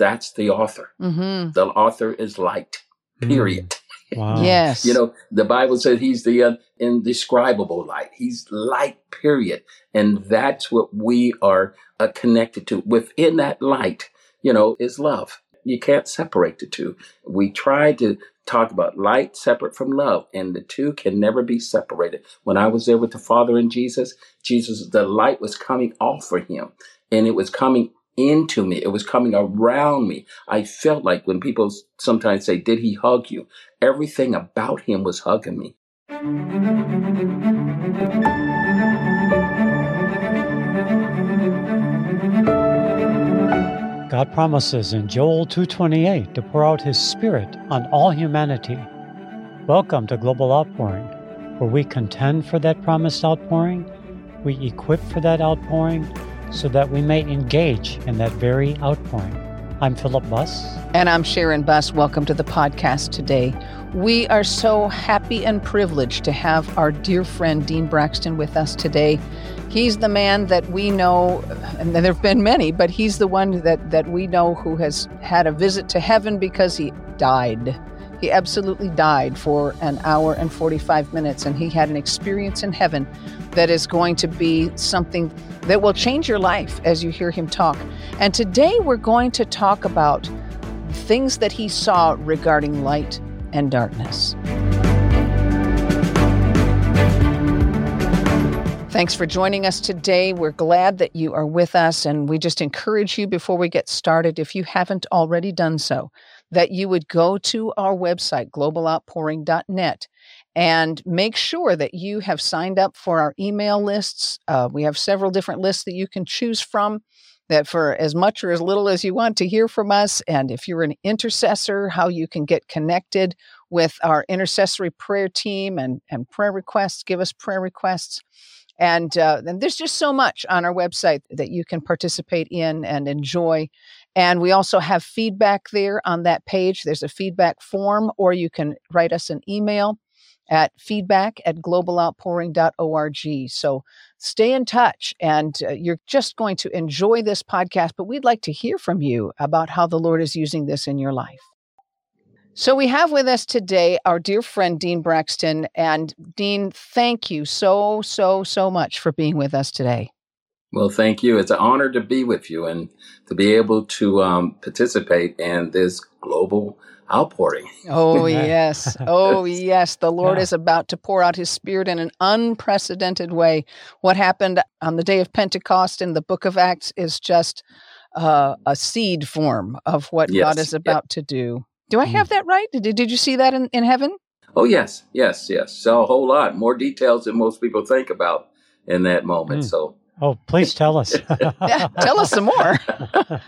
that's the author. Mm-hmm. The author is light, period. Wow. Yes. You know, the Bible says he's the uh, indescribable light. He's light, period. And that's what we are uh, connected to. Within that light, you know, is love. You can't separate the two. We try to talk about light separate from love, and the two can never be separated. When I was there with the Father and Jesus, Jesus, the light was coming off for him, and it was coming into me. It was coming around me. I felt like when people sometimes say, Did he hug you? Everything about him was hugging me. God promises in Joel 2:28 to pour out his spirit on all humanity. Welcome to Global Outpouring, where we contend for that promised outpouring, we equip for that outpouring so that we may engage in that very outpouring. I'm Philip Buss. And I'm Sharon Buss. Welcome to the podcast today. We are so happy and privileged to have our dear friend Dean Braxton with us today. He's the man that we know, and there have been many, but he's the one that, that we know who has had a visit to heaven because he died. He absolutely died for an hour and 45 minutes, and he had an experience in heaven that is going to be something that will change your life as you hear him talk. And today we're going to talk about things that he saw regarding light and darkness. Thanks for joining us today. We're glad that you are with us, and we just encourage you before we get started, if you haven't already done so, that you would go to our website, globaloutpouring.net, and make sure that you have signed up for our email lists. Uh, we have several different lists that you can choose from that for as much or as little as you want to hear from us. And if you're an intercessor, how you can get connected with our intercessory prayer team and, and prayer requests, give us prayer requests. And, uh, there's just so much on our website that you can participate in and enjoy. And we also have feedback there on that page. There's a feedback form, or you can write us an email at feedback at globaloutpouring.org. So stay in touch, and uh, you're just going to enjoy this podcast. But we'd like to hear from you about how the Lord is using this in your life. So we have with us today our dear friend Dean Braxton. And Dean, thank you so, so, so much for being with us today. Well, thank you. It's an honor to be with you and to be able to um, participate in this global outpouring. Oh, yes. Oh, yes. The Lord yeah. is about to pour out his spirit in an unprecedented way. What happened on the day of Pentecost in the book of Acts is just uh, a seed form of what yes. God is about yep. to do. Do I have that right? Did, did you see that in, in heaven? Oh, yes. Yes, yes. So a whole lot more details than most people think about in that moment. Mm. So. Oh, please tell us. yeah, tell us some more.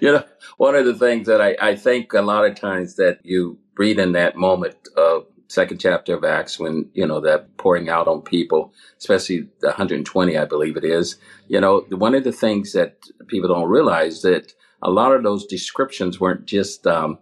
you know, one of the things that I, I think a lot of times that you read in that moment of second chapter of Acts when, you know, that pouring out on people, especially the 120, I believe it is, you know, one of the things that people don't realize that a lot of those descriptions weren't just um,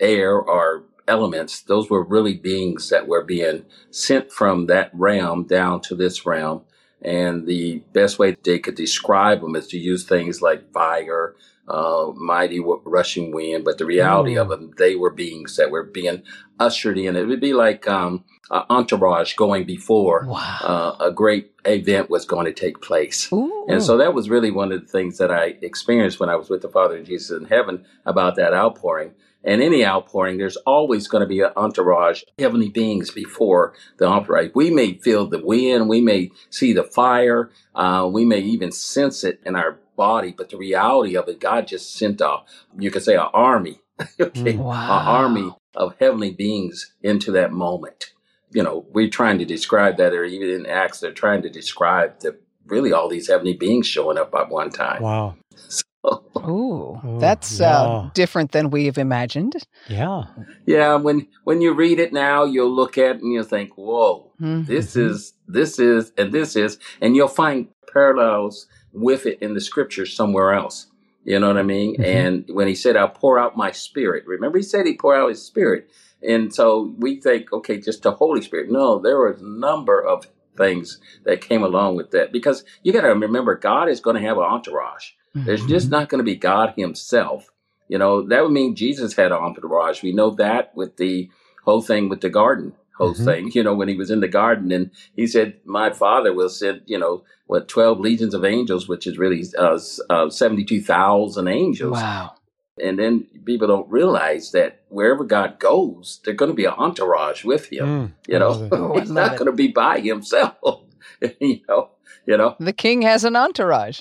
air or elements. Those were really beings that were being sent from that realm down to this realm. And the best way they could describe them is to use things like fire, uh, mighty rushing wind, but the reality mm. of them, they were beings that were being ushered in. It would be like um, an entourage going before wow. uh, a great event was going to take place. Ooh. And so that was really one of the things that I experienced when I was with the Father and Jesus in heaven about that outpouring. And any outpouring, there's always going to be an entourage, heavenly beings before the entourage. We may feel the wind, we may see the fire, uh, we may even sense it in our body, but the reality of it, God just sent a, you could say, an army, okay, wow. an army of heavenly beings into that moment. You know, we're trying to describe that, or even in Acts, they're trying to describe the really all these heavenly beings showing up at one time. Wow. So, Ooh, that's yeah. uh, different than we've imagined. Yeah. Yeah. When when you read it now, you'll look at it and you'll think, "Whoa, mm-hmm. this is this is and this is," and you'll find parallels with it in the scripture somewhere else. You know what I mean? Mm-hmm. And when he said, I'll pour out my spirit, remember he said he pour out his spirit. And so we think, okay, just the Holy Spirit. No, there was a number of things that came along with that because you got to remember God is going to have an entourage. There's just not going to be God Himself. You know, that would mean Jesus had an entourage. We know that with the whole thing with the garden, whole Mhm. thing, you know, when he was in the garden and he said, My Father will send, you know, what, 12 legions of angels, which is really uh, s- uh, 72,000 angels. Wow. And then people don't realize that wherever God goes, there's going to be an entourage with him. Mm, You know, love it. Oh, he's not going to be by himself. you know, you know. The king has an entourage.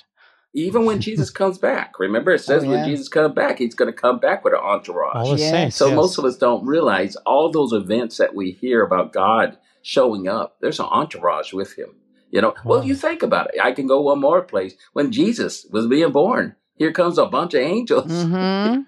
Even when Jesus comes back, remember it says Oh, when. Jesus comes back, he's going to come back with an entourage. All the Yes. saints. so yes. most of us don't realize all those events that we hear about God showing up. There's an entourage with him. You know, well, Wow. you think about it. I can go one more place. When Jesus was being born, here comes a bunch of angels hmm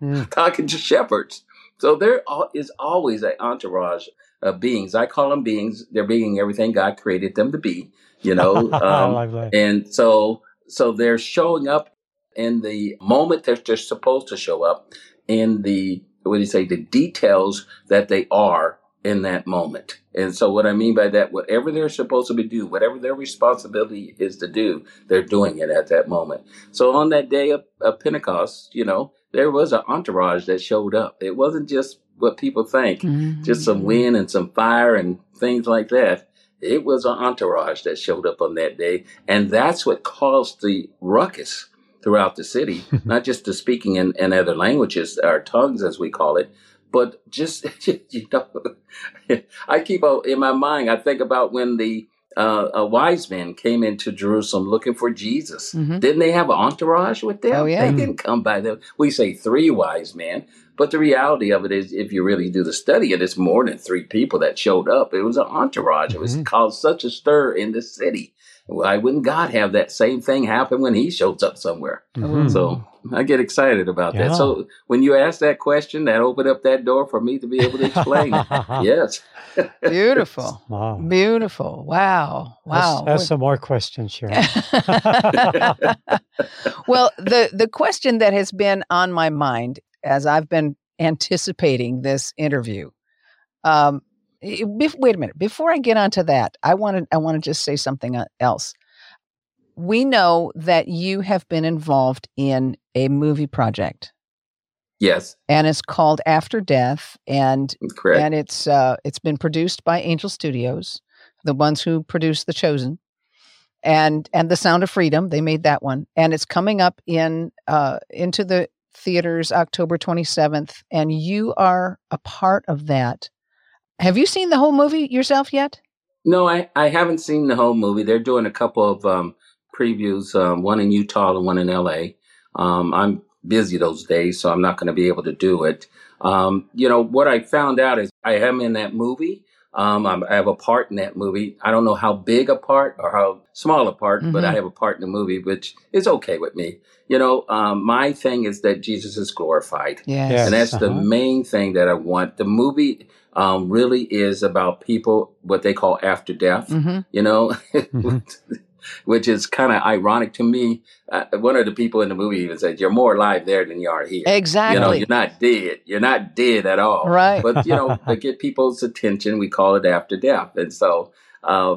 Mm. talking to shepherds. So there is always an entourage of beings. I call them beings. They're being everything God created them to be. You know, I um, love that. and so so they're showing up in the moment that they're supposed to show up in the what do you say the details that they are in that moment. And so what I mean by that, whatever they're supposed to be do, whatever their responsibility is to do, they're doing it at that moment. So on that day of, of Pentecost, you know, there was an entourage that showed up. It wasn't just what people think, just some mm-hmm. wind and some fire and things like that. It was an entourage that showed up on that day. And that's what caused the ruckus throughout the city, not just the speaking in, in other languages, or tongues as we call it, but just, you know, I keep in my mind, I think about when the uh, wise men came into Jerusalem looking for Jesus. Mhm. Didn't they have an entourage with them? Oh, yeah. They didn't come by them. We say three wise men, but the reality of it is, if you really do the study, it is more than three people that showed up. It was an entourage. It was Mhm. caused such a stir in the city. Why wouldn't God have that same thing happen when He shows up somewhere? Mhm. So I get excited about Yeah. that. So when you ask that question, that opened up that door for me to be able to explain. yes. Beautiful. Wow. Beautiful. Wow. Wow. Ask, ask some more questions, Sharon. well, the the question that has been on my mind as I've been anticipating this interview. Um, wait a minute. Before I get onto that, I want to I want to just say something uh, else. We know that you have been involved in a movie project, Yes. and it's called After Death, and Correct. and it's uh, it's been produced by Angel Studios, the ones who produced The Chosen, and and The Sound of Freedom. They made that one, and it's coming up in uh, into the theaters October twenty seventh, and you are a part of that. Have you seen the whole movie yourself yet? No, I, I haven't seen the whole movie. They're doing a couple of um, previews, um, one in Utah and one in LA. Um, I'm busy those days, so I'm not going to be able to do it. Um, you know, what I found out is I am in that movie. Um, I'm, I have a part in that movie. I don't know how big a part or how small a part, but I Mhm. have a part in the movie, which is okay with me. You know, um, my thing is that Jesus is glorified. Yes. Yes. And that's the uh-huh. main thing that I want. The movie um, really is about people, what they call after death, hmm you know, Mhm. which is kind of ironic to me. Uh, one of the people in the movie even said, You're more alive there than you are here. Exactly. You know, you're not dead. You're not dead at all. right. But, you know, to get people's attention, we call it after death. And so, uh,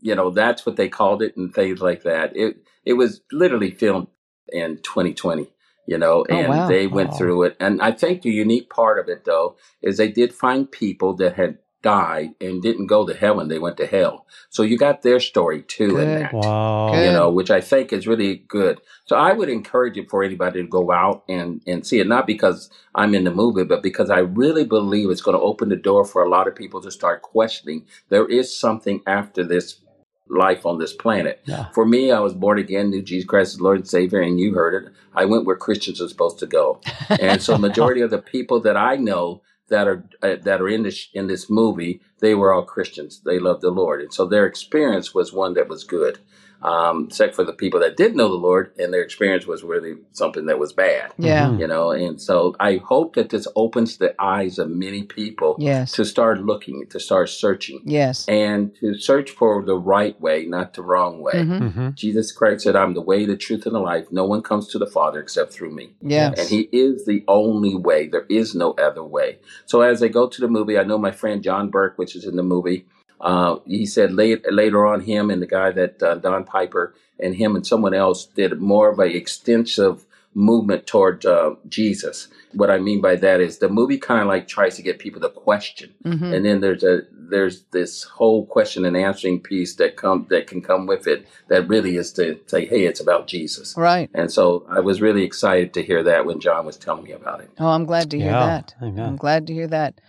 you know, that's what they called it and things like that. It, it was literally filmed in 2020 you know, Oh, and wow. they went Wow. through it. And I think the unique part of it, though, is they did find people that had died and didn't go to heaven; they went to hell. So you got their story too in that, Wow. You know, which I think is really good. So I would encourage it for anybody to go out and and see it, not because I'm in the movie, but because I really believe it's going to open the door for a lot of people to start questioning. There is something after this life on this planet. Yeah. For me, I was born again, knew Jesus Christ as Lord and Savior, and you heard it. I went where Christians are supposed to go, and so majority of the people that I know that are uh, that are in this in this movie, they were all Christians. They loved the Lord, and so their experience was one that was good. Um, except for the people that didn't know the Lord, and their experience was really something that was bad. yeah. Mhm. You know, and so I hope that this opens the eyes of many people Yes. to start looking, to start searching, Yes. and to search for the right way, not the wrong way. Mhm. hmm Jesus Christ said, I'm the way, the truth, and the life. No one comes to the Father except through me. Yes. And He is the only way. There is no other way. So as I go to the movie, I know my friend John Burke, which is in the movie, Uh, he said late, later on, him and the guy that uh, Don Piper and him and someone else did more of an extensive movement toward uh, Jesus. What I mean by that is the movie kind of like tries to get people to question, hmm and then there's a there's this whole question and answering piece that come that can come with it that really is to say, hey, it's about Jesus. Right. And so I was really excited to hear that when John was telling me about it. Oh, I'm glad to hear Yeah, that. I'm glad to hear that.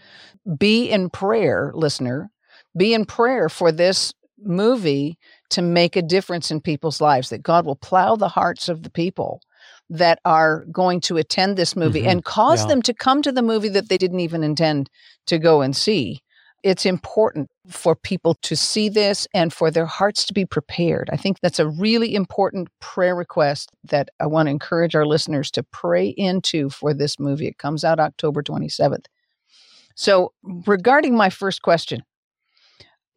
Be in prayer, listener. Be in prayer for this movie to make a difference in people's lives, that God will plow the hearts of the people that are going to attend this movie Mhm. and cause Yeah. them to come to the movie that they didn't even intend to go and see. It's important for people to see this and for their hearts to be prepared. I think that's a really important prayer request that I want to encourage our listeners to pray into for this movie. It comes out October 27th. So, regarding my first question,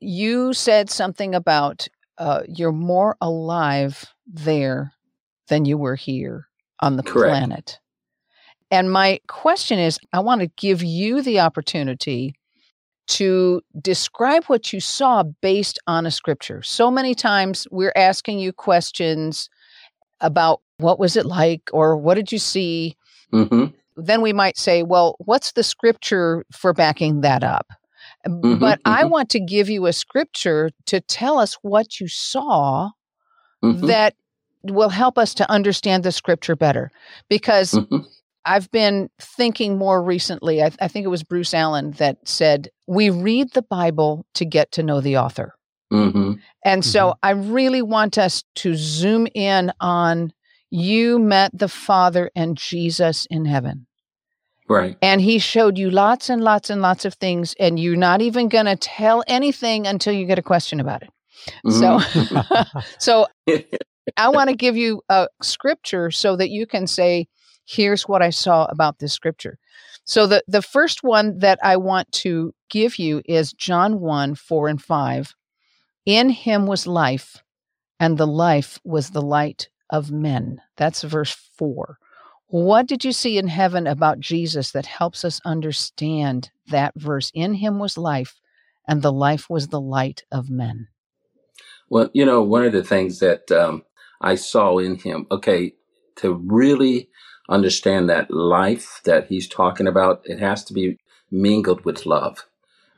you said something about uh, you're more alive there than you were here on the Correct. planet. And my question is I want to give you the opportunity to describe what you saw based on a scripture. So many times we're asking you questions about what was it like or what did you see? hmm Then we might say, well, what's the scripture for backing that up? Mhm, but I mhm. want to give you a scripture to tell us what you saw hmm that will help us to understand the scripture better. Because hmm I've been thinking more recently, I, I think it was Bruce Allen that said, we read the Bible to get to know the author. hmm And so I really want us to zoom in on you met the Father and Jesus in heaven. Right. And he showed you lots and lots and lots of things, and you're not even going to tell anything until you get a question about it. So, Mhm. so I want to give you a scripture so that you can say, here's what I saw about this scripture. So the, the first one that I want to give you is John 1, 4 and 5. In him was life, and the life was the light of men. That's verse 4. What did you see in heaven about Jesus that helps us understand that verse? In him was life, and the life was the light of men. Well, you know, one of the things that um, I saw in him, okay, to really understand that life that he's talking about, it has to be mingled with love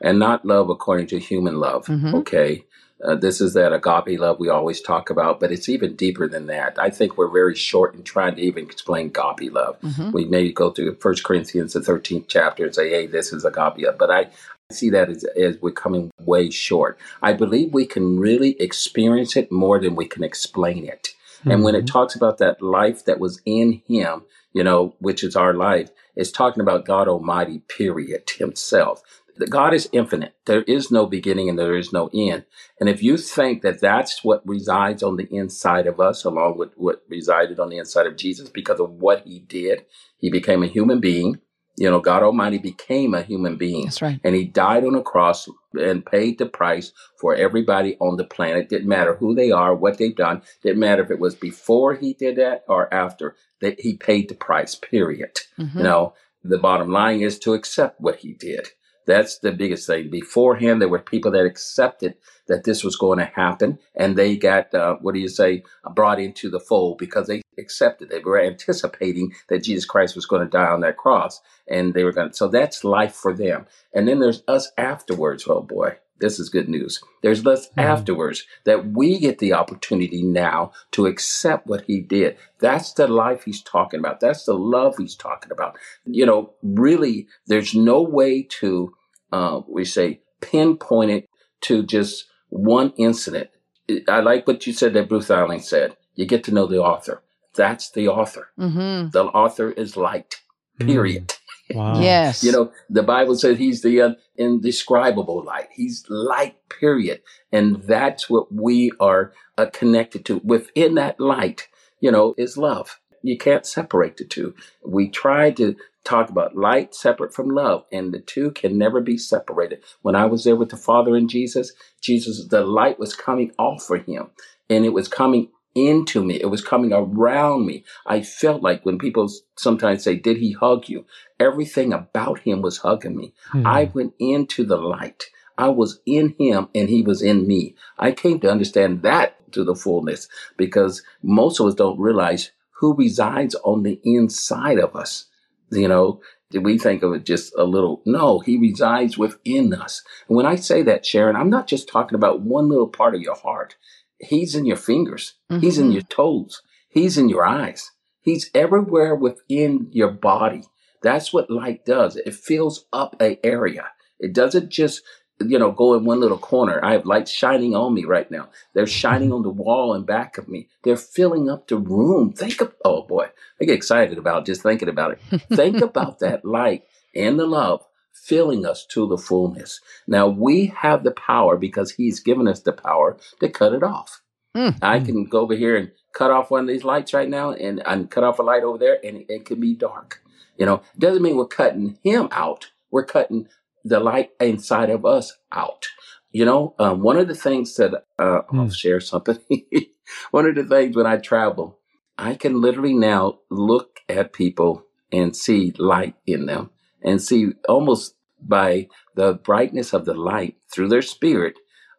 and not love according to human love, Mhm. okay? Uh, this is that agape love we always talk about, but it's even deeper than that. I think we're very short in trying to even explain agape love. Mhm. We maybe go through First Corinthians, the 13th chapter, and say, hey, this is agape love. But I see that as, as we're coming way short. I believe we can really experience it more than we can explain it. And when it talks about that life that was in him, you know, which is our life, it's talking about God Almighty, period, himself. God is infinite. There is no beginning and there is no end. And if you think that that's what resides on the inside of us, along with what resided on the inside of Jesus because of what he did, he became a human being. You know, God Almighty became a human being That's right. and he died on a cross and paid the price for everybody on the planet. Didn't matter who they are, what they've done. Didn't matter if it was before he did that or after. That he paid the price. Period. Mhm. You know, the bottom line is to accept what he did. That's the biggest thing. Beforehand, there were people that accepted that this was going to happen, and they got uh, what do you say brought into the fold because they accepted. They were anticipating that Jesus Christ was going to die on that cross, and they were going. to So that's life for them. And then there's us afterwards. Oh boy, this is good news. There's us Mhm. afterwards that we get the opportunity now to accept what He did. That's the life He's talking about. That's the love He's talking about. You know, really, there's no way to uh, we say pinpoint it to just one incident. I like what you said that Bruce Allen said. You get to know the author. That's the author. Mhm. The author is light. Period. Wow. Yes. You know, the Bible says he's the uh, indescribable light. He's light, period. And that's what we are uh, connected to. Within that light, you know, is love. You can't separate the two. We try to talk about light separate from love, and the two can never be separated. When I was there with the Father and Jesus, Jesus, the light was coming off for him, and it was coming into me. It was coming around me. I felt like when people sometimes say, Did he hug you? Everything about him was hugging me. Hmm. I went into the light. I was in him and he was in me. I came to understand that to the fullness because most of us don't realize who resides on the inside of us. You know, did we think of it just a little? No, he resides within us. And when I say that, Sharon, I'm not just talking about one little part of your heart. He's in your fingers. Mm-hmm. He's in mm-hmm. your toes. He's in your eyes. He's everywhere within your body. That's what light does. It fills up a area. It doesn't just, you know, go in one little corner. I have lights shining on me right now. They're shining on the wall and back of me. They're filling up the room. Think of, oh boy, I get excited about just thinking about it. Think about that light and the love filling us to the fullness. Now we have the power because he's given us the power to cut it off. Mm. I can go over here and cut off one of these lights right now and, and cut off a light over there and it, it can be dark. You know, doesn't mean we're cutting him out. We're cutting the light inside of us out. You know, um, one of the things that uh, mm. I'll hmm. share something. one of the things when I travel, I can literally now look at people and see light in them and see almost by the brightness of the light through their spirit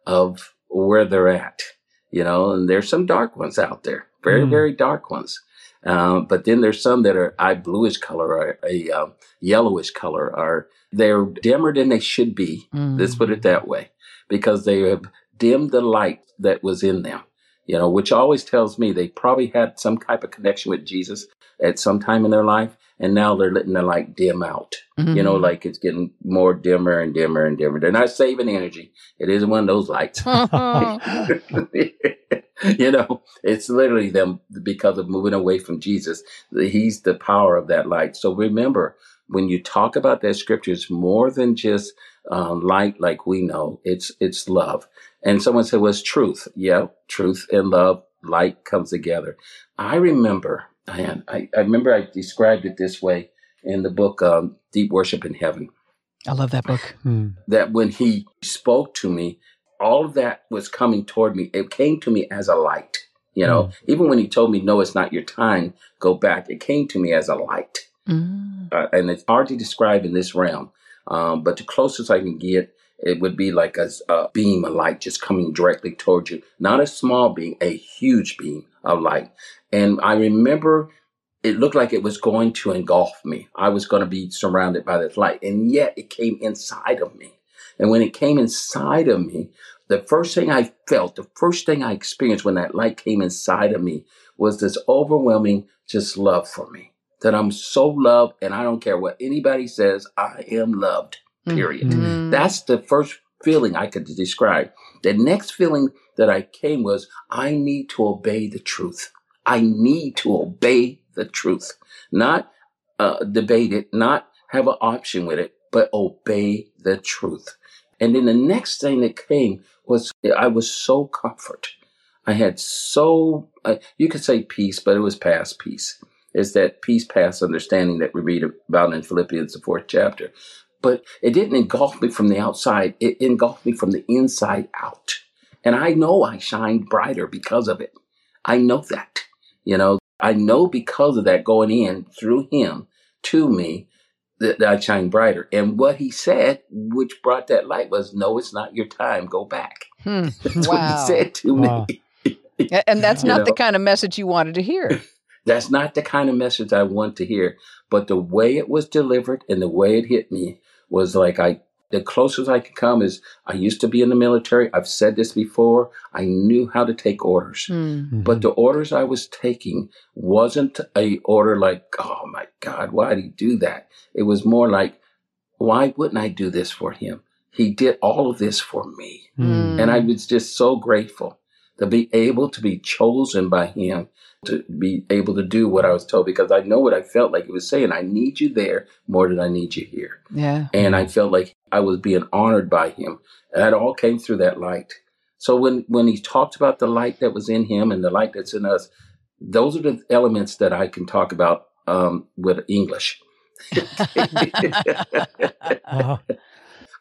of where they're at. You know, and there's some dark ones out there, very, mm. very dark ones. Um, but then there's some that are eye bluish color or a uh, yellowish color, or they're dimmer than they should be. Mm. Let's put it mm. that way, because they have dimmed the light that was in them. You know, which always tells me they probably had some type of connection with Jesus at some time in their life, and now they're letting the light dim out. Mm-hmm. You know, mm-hmm. like it's getting more dimmer and dimmer and dimmer. They're not saving energy. It isn't one of those lights. you know, it's literally them because of moving away from Jesus. He's the power of that light. So remember, when you talk about that scripture, it's more than just um, light like we know. It's it's love. And someone said, "Was well, truth?" Yeah, truth and love, light comes together. I remember, I, I, I remember I described it this way in the book um, "Deep Worship in Heaven." I love that book. Hmm. That when he spoke to me, all of that was coming toward me. It came to me as a light. You know, mm. even when he told me, no, it's not your time, go back, it came to me as a light. Mm. Uh, and it's hard to describe in this realm. Um, but the closest I can get, it would be like a, a, beam of light just coming directly towards you. Not a small beam, a huge beam of light. And I remember it looked like it was going to engulf me. I was going to be surrounded by this light. And yet it came inside of me. And when it came inside of me, the first thing I felt, the first thing I experienced when that light came inside of me was this overwhelming just love for me. That I'm so loved and I don't care what anybody says, I am loved, period. Mm-hmm. That's the first feeling I could describe. The next feeling that I came was, I need to obey the truth. I need to obey the truth, not uh, debate it, not have an option with it, but obey the truth. And then the next thing that came was I was so comfort. I had so, uh, you could say peace, but it was past peace. It's that peace past understanding that we read about in Philippians, the fourth chapter. But it didn't engulf me from the outside, it engulfed me from the inside out. And I know I shined brighter because of it. I know that. You know, I know because of that going in through him to me that, that I shine brighter. And what he said, which brought that light, was, "No, it's not your time. Go back." Hmm. That's wow. what he said to wow. me. and that's not know? the kind of message you wanted to hear. That's not the kind of message I want to hear. But the way it was delivered and the way it hit me was like I the closest I could come is I used to be in the military. I've said this before. I knew how to take orders, mm-hmm. but the orders I was taking wasn't a order like, oh my God, why did he do that? It was more like, why wouldn't I do this for him? He did all of this for me. Mm. And I was just so grateful to be able to be chosen by him to be able to do what I was told because I know what I felt like he was saying. I need you there more than I need you here. Yeah. And I felt like I was being honored by him. And that all came through that light. So when, when he talked about the light that was in him and the light that's in us, those are the elements that I can talk about um, with English. uh-huh.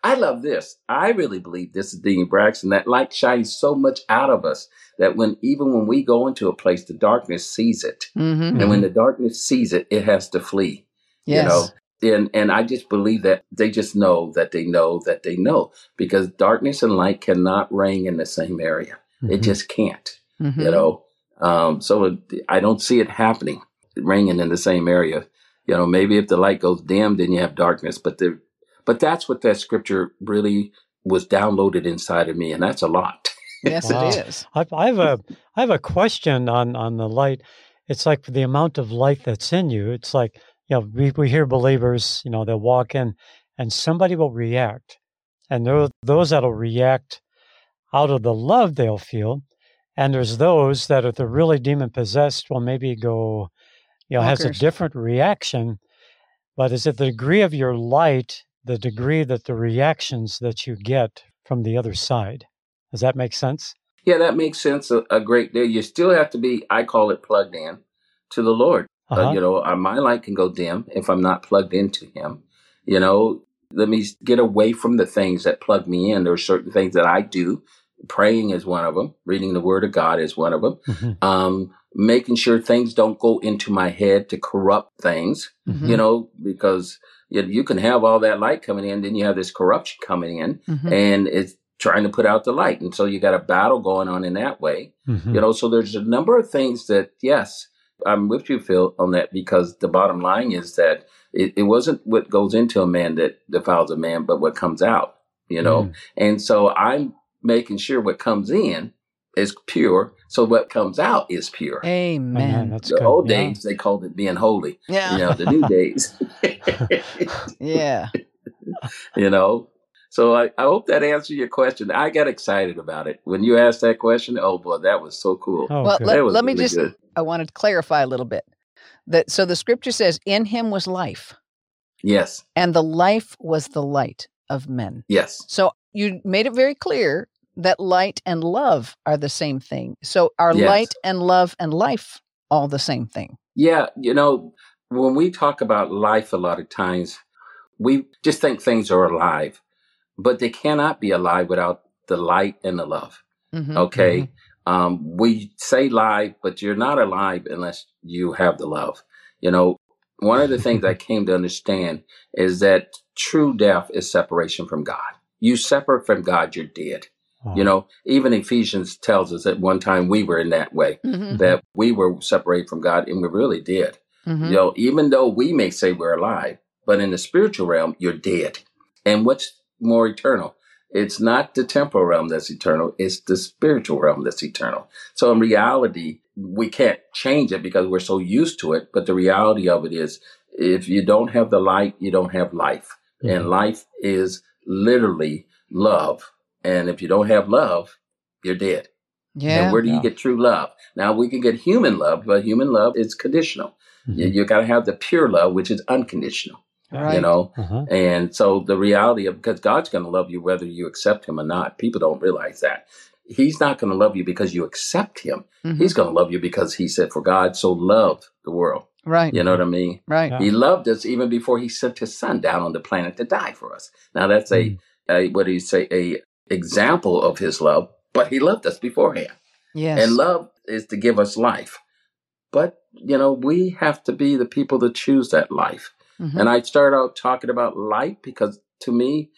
I love this. I really believe this is Dean Braxton. That light shines so much out of us that when even when we go into a place, the darkness sees it, mm-hmm. and when the darkness sees it, it has to flee. Yes. You know, and and I just believe that they just know that they know that they know because darkness and light cannot reign in the same area. Mm-hmm. It just can't. Mm-hmm. You know, um, so it, I don't see it happening, reigning in the same area. You know, maybe if the light goes dim, then you have darkness. But the but that's what that scripture really was downloaded inside of me, and that's a lot. Yes, wow. it is. I, I have a I have a question on on the light. It's like the amount of light that's in you. It's like you know, we, we hear believers, you know, they'll walk in and somebody will react. And there are those that'll react out of the love they'll feel. And there's those that if they're really demon possessed will maybe go, you know, Walkers. has a different reaction. But is it the degree of your light, the degree that the reactions that you get from the other side? Does that make sense? Yeah, that makes sense a, a great deal. You still have to be, I call it plugged in to the Lord. Uh-huh. Uh, you know, uh, my light can go dim if I'm not plugged into Him. You know, let me get away from the things that plug me in. There are certain things that I do. Praying is one of them. Reading the Word of God is one of them. Mm-hmm. Um, making sure things don't go into my head to corrupt things. Mm-hmm. You know, because you, you, can have all that light coming in, then you have this corruption coming in, mm-hmm. and it's trying to put out the light. And so you got a battle going on in that way. Mm-hmm. You know, so there's a number of things that yes I'm with you, Phil, on that because the bottom line is that it, it wasn't what goes into a man that defiles a man, but what comes out, you know? Mm. And so I'm making sure what comes in is pure. So what comes out is pure. Amen. the good. old yeah. days, they called it being holy. Yeah. You know, the new days. yeah. you know, so I, I hope that answered your question. I got excited about it. When you asked that question, oh boy, that was so cool. Oh, well, let, let, me just, good. I wanted to clarify a little bit. That So the scripture says, in him was life. Yes. And the life was the light of men. Yes. So you made it very clear that light and love are the same thing. So are yes. light and love and life all the same thing? Yeah. You know, when we talk about life a lot of times, we just think things are alive but they cannot be alive without the light and the love. Mm-hmm, okay. Mm-hmm. Um, we say live, but you're not alive unless you have the love. You know, one of the things I came to understand is that true death is separation from God. You separate from God, you're dead. You know, even Ephesians tells us that one time we were in that way, mm-hmm. that we were separated from God and we really did. Mm-hmm. You know, even though we may say we're alive, but in the spiritual realm, you're dead. And what's more eternal. It's not the temporal realm that's eternal, it's the spiritual realm that's eternal. So in reality, we can't change it because we're so used to it. But the reality of it is, if you don't have the light, you don't have life. Mm-hmm. And life is literally love. And if you don't have love, you're dead. Yeah. And where do yeah. you get true love? Now we can get human love, but human love is conditional. Mm-hmm. You, you got to have the pure love, which is unconditional. Right. You know, uh-huh. and so the reality of because God's going to love you whether you accept Him or not. People don't realize that He's not going to love you because you accept Him. Mm-hmm. He's going to love you because He said, "For God so loved the world." Right. You know what I mean? Right. He loved us even before He sent His Son down on the planet to die for us. Now that's mm a, a what do you say? A example of His love, but He loved us beforehand. Yes. And love is to give us life. But, you know, we have to be the people that choose that life. Mm-hmm. And I start out talking about light because to me,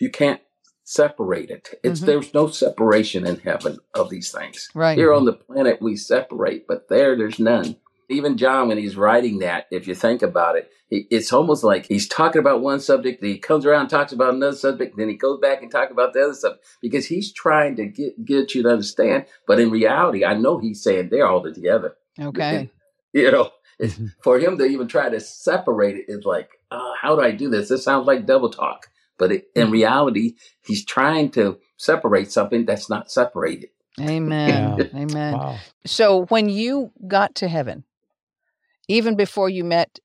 you can't separate it. It's mm-hmm. there's no separation in heaven of these things. Right. Here on the planet we separate, but there there's none. Even John, when he's writing that, if you think about it, he, it's almost like he's talking about one subject, he comes around talks about another subject, then he goes back and talks about the other subject because he's trying to get get you to understand. But in reality, I know he's saying they're all together. Okay. you know, For him to even try to separate it is like, uh, how do I do this? This sounds like double talk. But it, in mm-hmm. reality, he's trying to separate something that's not separated. Amen. Yeah. Amen. Wow. So when you got to heaven, even before you met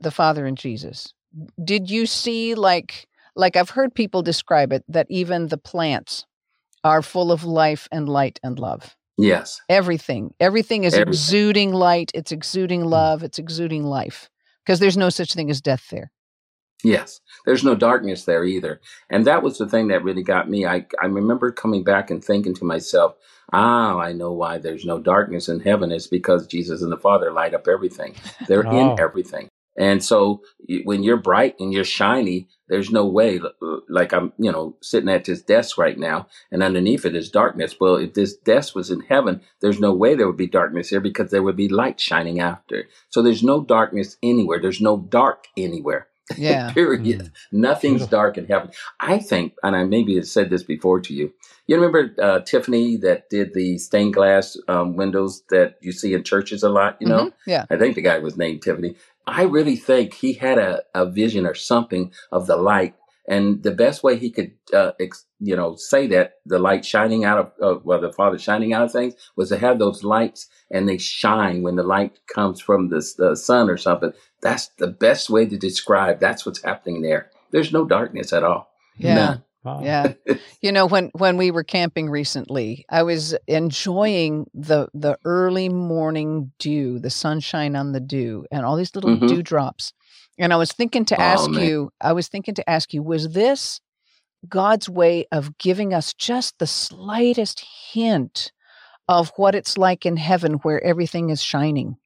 the Father and Jesus, did you see like like I've heard people describe it that even the plants are full of life and light and love? Yes. Everything. Everything is Everything. exuding light, it's exuding mm. love, it's exuding life. Because there's no such thing as death there. Yes. There's no darkness there either. And that was the thing that really got me. I, I remember coming back and thinking to myself, ah, I know why there's no darkness in heaven. It's because Jesus and the Father light up everything. They're oh. in everything. And so when you're bright and you're shiny, there's no way, like I'm, you know, sitting at this desk right now and underneath it is darkness. Well, if this desk was in heaven, there's no way there would be darkness here because there would be light shining after. So there's no darkness anywhere. There's no dark anywhere. Yeah. Period. Mm. Nothing's Beautiful. dark in heaven. I think, and I maybe have said this before to you. You remember uh, Tiffany that did the stained glass um, windows that you see in churches a lot? You know, Mhm. Yeah. I think the guy was named Tiffany. I really think he had a, a vision or something of the light. And the best way he could, uh, ex, you know, say that the light shining out of, uh, well, the Father shining out of things was to have those lights and they shine when the light comes from the, the sun or something. That's the best way to describe. That's what's happening there. There's no darkness at all. Yeah. None. Wow. Yeah. You know, when when we were camping recently, I was enjoying the the early morning dew, the sunshine on the dew, and all these little Mhm. dewdrops. And I was thinking to Oh, ask man. you, I was thinking to ask you, was this God's way of giving us just the slightest hint of what it's like in heaven where everything is shining?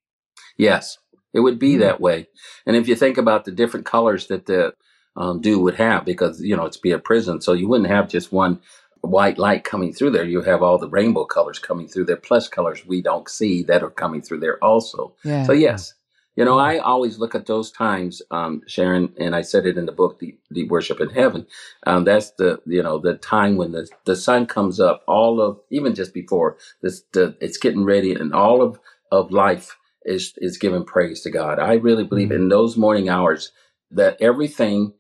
Yes, it would be Mm. that way. And if you think about the different colors that the um, dew would have, because you know it's be a prism, so you wouldn't have just one white light coming through there. You have all the rainbow colors coming through there, plus colors we don't see that are coming through there also. Yeah. So yes, you know I always look at those times, um, Sharon, and I said it in the book, Deep Worship in Heaven. Um, that's the you know the time when the the sun comes up. All of even just before this, the it's getting ready, and all of of life is is giving praise to God. I really believe in those morning hours that everything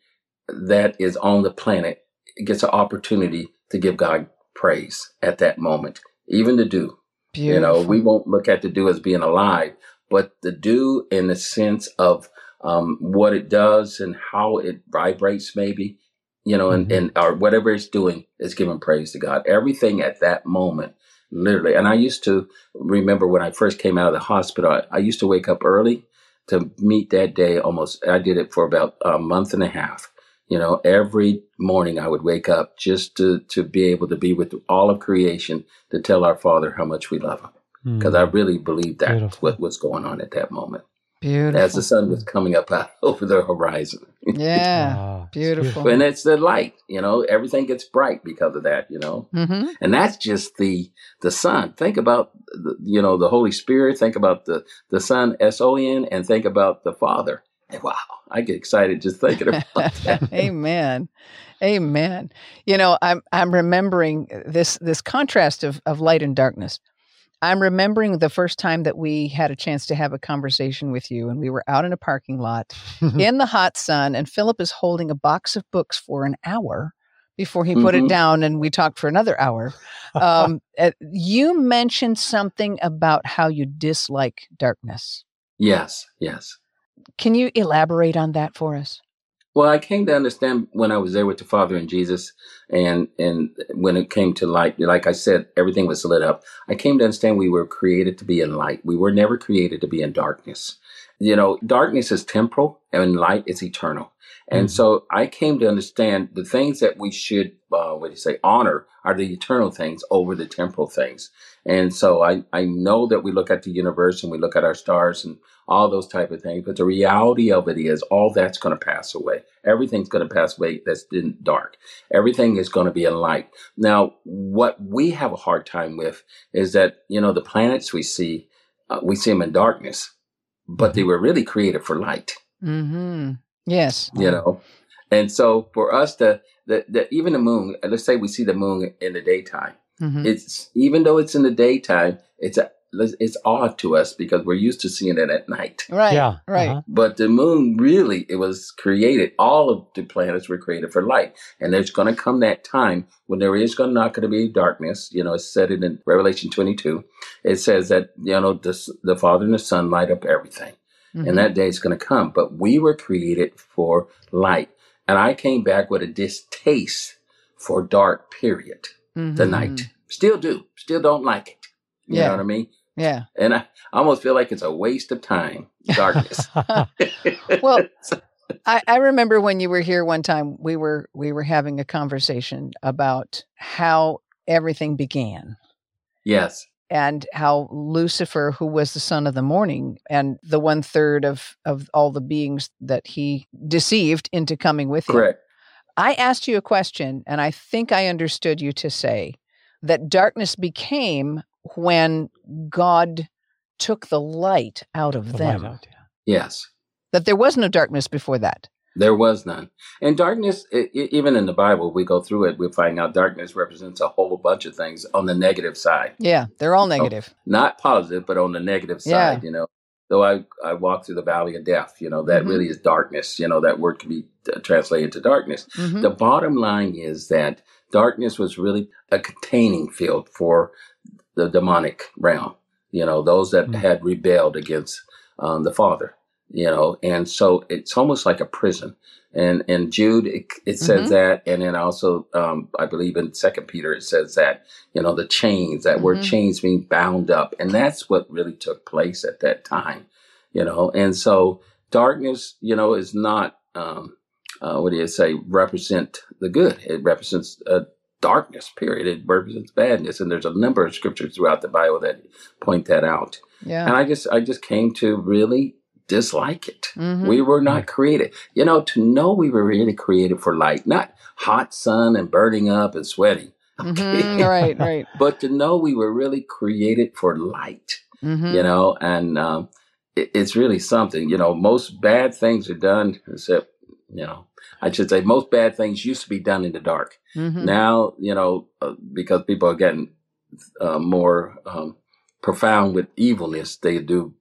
that is on the planet gets an opportunity to give God praise at that moment, even the dew. You know, we won't look at the dew as being alive, but the dew in the sense of um, what it does and how it vibrates, maybe, you know, and, Mhm. and or whatever it's doing is giving praise to God. Everything at that moment, literally. And I used to remember when I first came out of the hospital, I, I used to wake up early to meet that day almost. I did it for about a month and a half. You know, every morning I would wake up just to, to be able to be with all of creation to tell our Father how much we love him Mm. because I really believe that's Beautiful. what was going on at that moment Beautiful. as the sun was coming up out over the horizon. yeah. Wow, it's beautiful. and it's the light, you know, everything gets bright because of that, you know. hmm And that's just the the sun. Think about the, you know the Holy Spirit. Think about the the Son S O N, and think about the Father. And wow, I get excited just thinking about that. Amen. Amen. You know, I'm I'm remembering this this contrast of of light and darkness. I'm remembering the first time that we had a chance to have a conversation with you and we were out in a parking lot in the hot sun and Philip is holding a box of books for an hour before he put it Mhm. down and we talked for another hour. Um, uh, you mentioned something about how you dislike darkness. yes, yes. Can you elaborate on that for us? Well, I came to understand when I was there with the Father and Jesus, and and when it came to light, like I said, everything was lit up. I came to understand we were created to be in light. We were never created to be in darkness. You know, darkness is temporal, and light is eternal. And Mhm. so I came to understand the things that we should, uh, what do you say, honor are the eternal things over the temporal things. And so I, I know that we look at the universe and we look at our stars and all those type of things, but the reality of it is all that's going to pass away. Everything's going to pass away that's in dark. Everything is going to be in light. Now, what we have a hard time with is that, you know, the planets we see, uh, we see them in darkness, but they were really created for light Mm-hmm. Yes. you know and so for us to the, the even the moon let's say we see the moon in the daytime Mhm. it's even though it's in the daytime it's a, it's odd to us because we're used to seeing it at night Right. yeah. Right. uh-huh. but the moon really it was created all of the planets were created for light and there's going to come that time when there is going to not going to be darkness you know it's said it in revelation 22 it says that you know the, the father and the son light up everything Mhm. and that day is going to come. But we were created for light. And I came back with a distaste for dark, period, the Mhm. night. Still do. Still don't like it. You Yeah. know what I mean? Yeah. And I almost feel like it's a waste of time, darkness. Well, I, I remember when you were here one time, we were we were having a conversation about how everything began. yes. And how Lucifer, who was the son of the morning and the one third of, of all the beings that he deceived into coming with him. Correct. I asked you a question, and I think I understood you to say that darkness became when God took the light out of The them. light out, yeah. Yes. That there was no darkness before that. There was none. And darkness, even in the Bible, we go through it, we find out darkness represents a whole bunch of things on the negative side. Yeah, they're all negative. Not positive, but on the negative Yeah. side, you know. Though I, I walk through the valley of death, you know, that Mhm. really is darkness. You know, that word can be uh, translated to darkness. Mhm. The bottom line is that darkness was really a containing field for the demonic realm, you know, those that Mm. had rebelled against um, the Father, you know, and so it's almost like a prison. And and Jude it, it says Mhm. that, and then also um, I believe in Second Peter it says that you know the chains that word Mhm. chains being bound up, and that's what really took place at that time, you know. And so darkness, you know, is not um, uh, what do you say represent the good. It represents uh, darkness. Period. It represents badness, and there's a number of scriptures throughout the Bible that point that out. Yeah. And I just I just came to really dislike it. Mhm. We were not created, you know, to know we were really created for light, not hot sun and burning up and sweating. Okay? Mhm, Right, right. but to know we were really created for light, Mhm. you know, and um, it, it's really something. You know, most bad things are done, except, you know, I should say most bad things used to be done in the dark. Mhm. Now, you know, uh, because people are getting uh, more um, profound with evilness, they do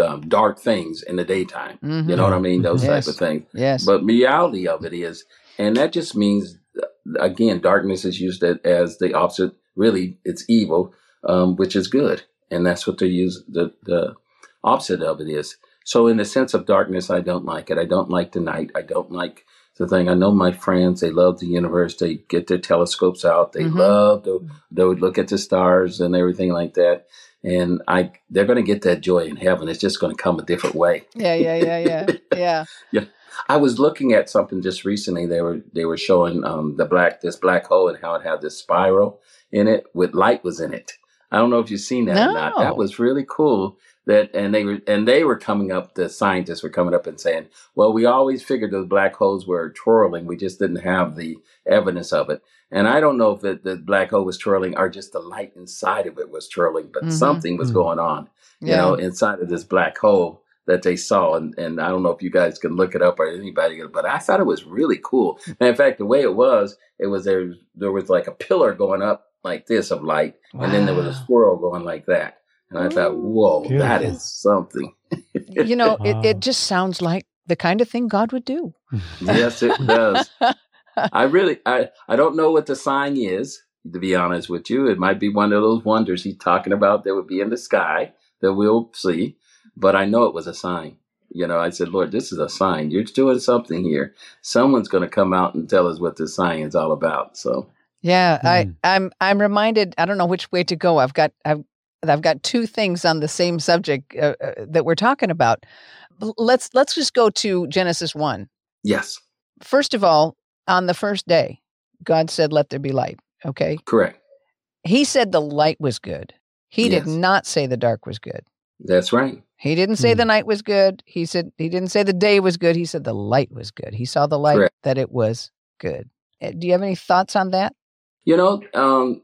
um, dark things in the daytime. Mhm. You know what I mean? Those Yes. type of things. Yes. But reality of it is, and that just means, uh, again, darkness is used as the opposite. Really, it's evil, um, which is good, and that's what they use. The the opposite of it is. So, in the sense of darkness, I don't like it. I don't like the night. I don't like the thing. I know my friends. They love the universe. They get their telescopes out. They Mhm. love to. They would look at the stars and everything like that. And I, they're going to get that joy in heaven. It's just going to come a different way. yeah, yeah, yeah, yeah. Yeah. yeah. I was looking at something just recently. They were they were showing um, the black this black hole and how it had this spiral in it with light was in it. I don't know if you've seen that or not. That was really cool. That and they were and they were coming up. The scientists were coming up and saying, "Well, we always figured those black holes were twirling. We just didn't have the evidence of it." And I don't know if it, the black hole was twirling or just the light inside of it was twirling, but Mhm. something was Mhm. going on you Yeah. know, inside of this black hole that they saw. And, and I don't know if you guys can look it up or anybody, but I thought it was really cool. And in fact, the way it was, it was there, there was like a pillar going up like this of light, and then there was a Wow. squirrel going like that. And I thought, whoa, that Beautiful. is something. you know, it, Wow. it just sounds like the kind of thing God would do. yes, it does. I really, I, I don't know what the sign is, to be honest with you. It might be one of those wonders he's talking about that would be in the sky that we'll see, but I know it was a sign. You know, I said, Lord, this is a sign. You're doing something here. Someone's going to come out and tell us what this sign is all about. So, Yeah, I, Mm. I'm I'm reminded. I don't know which way to go. I've got I've I've got two things on the same subject uh, uh, that we're talking about. Let's let's just go to Genesis one. yes, First of all, on the first day, God said, "Let there be light." Okay, correct. He said the light was good. He did not say the dark was good. That's right. He didn't say the Hmm. night was good. He said he didn't say the day was good. He said the light was good. He saw the light Correct. that it was good. Uh, Do you have any thoughts on that? You know, um,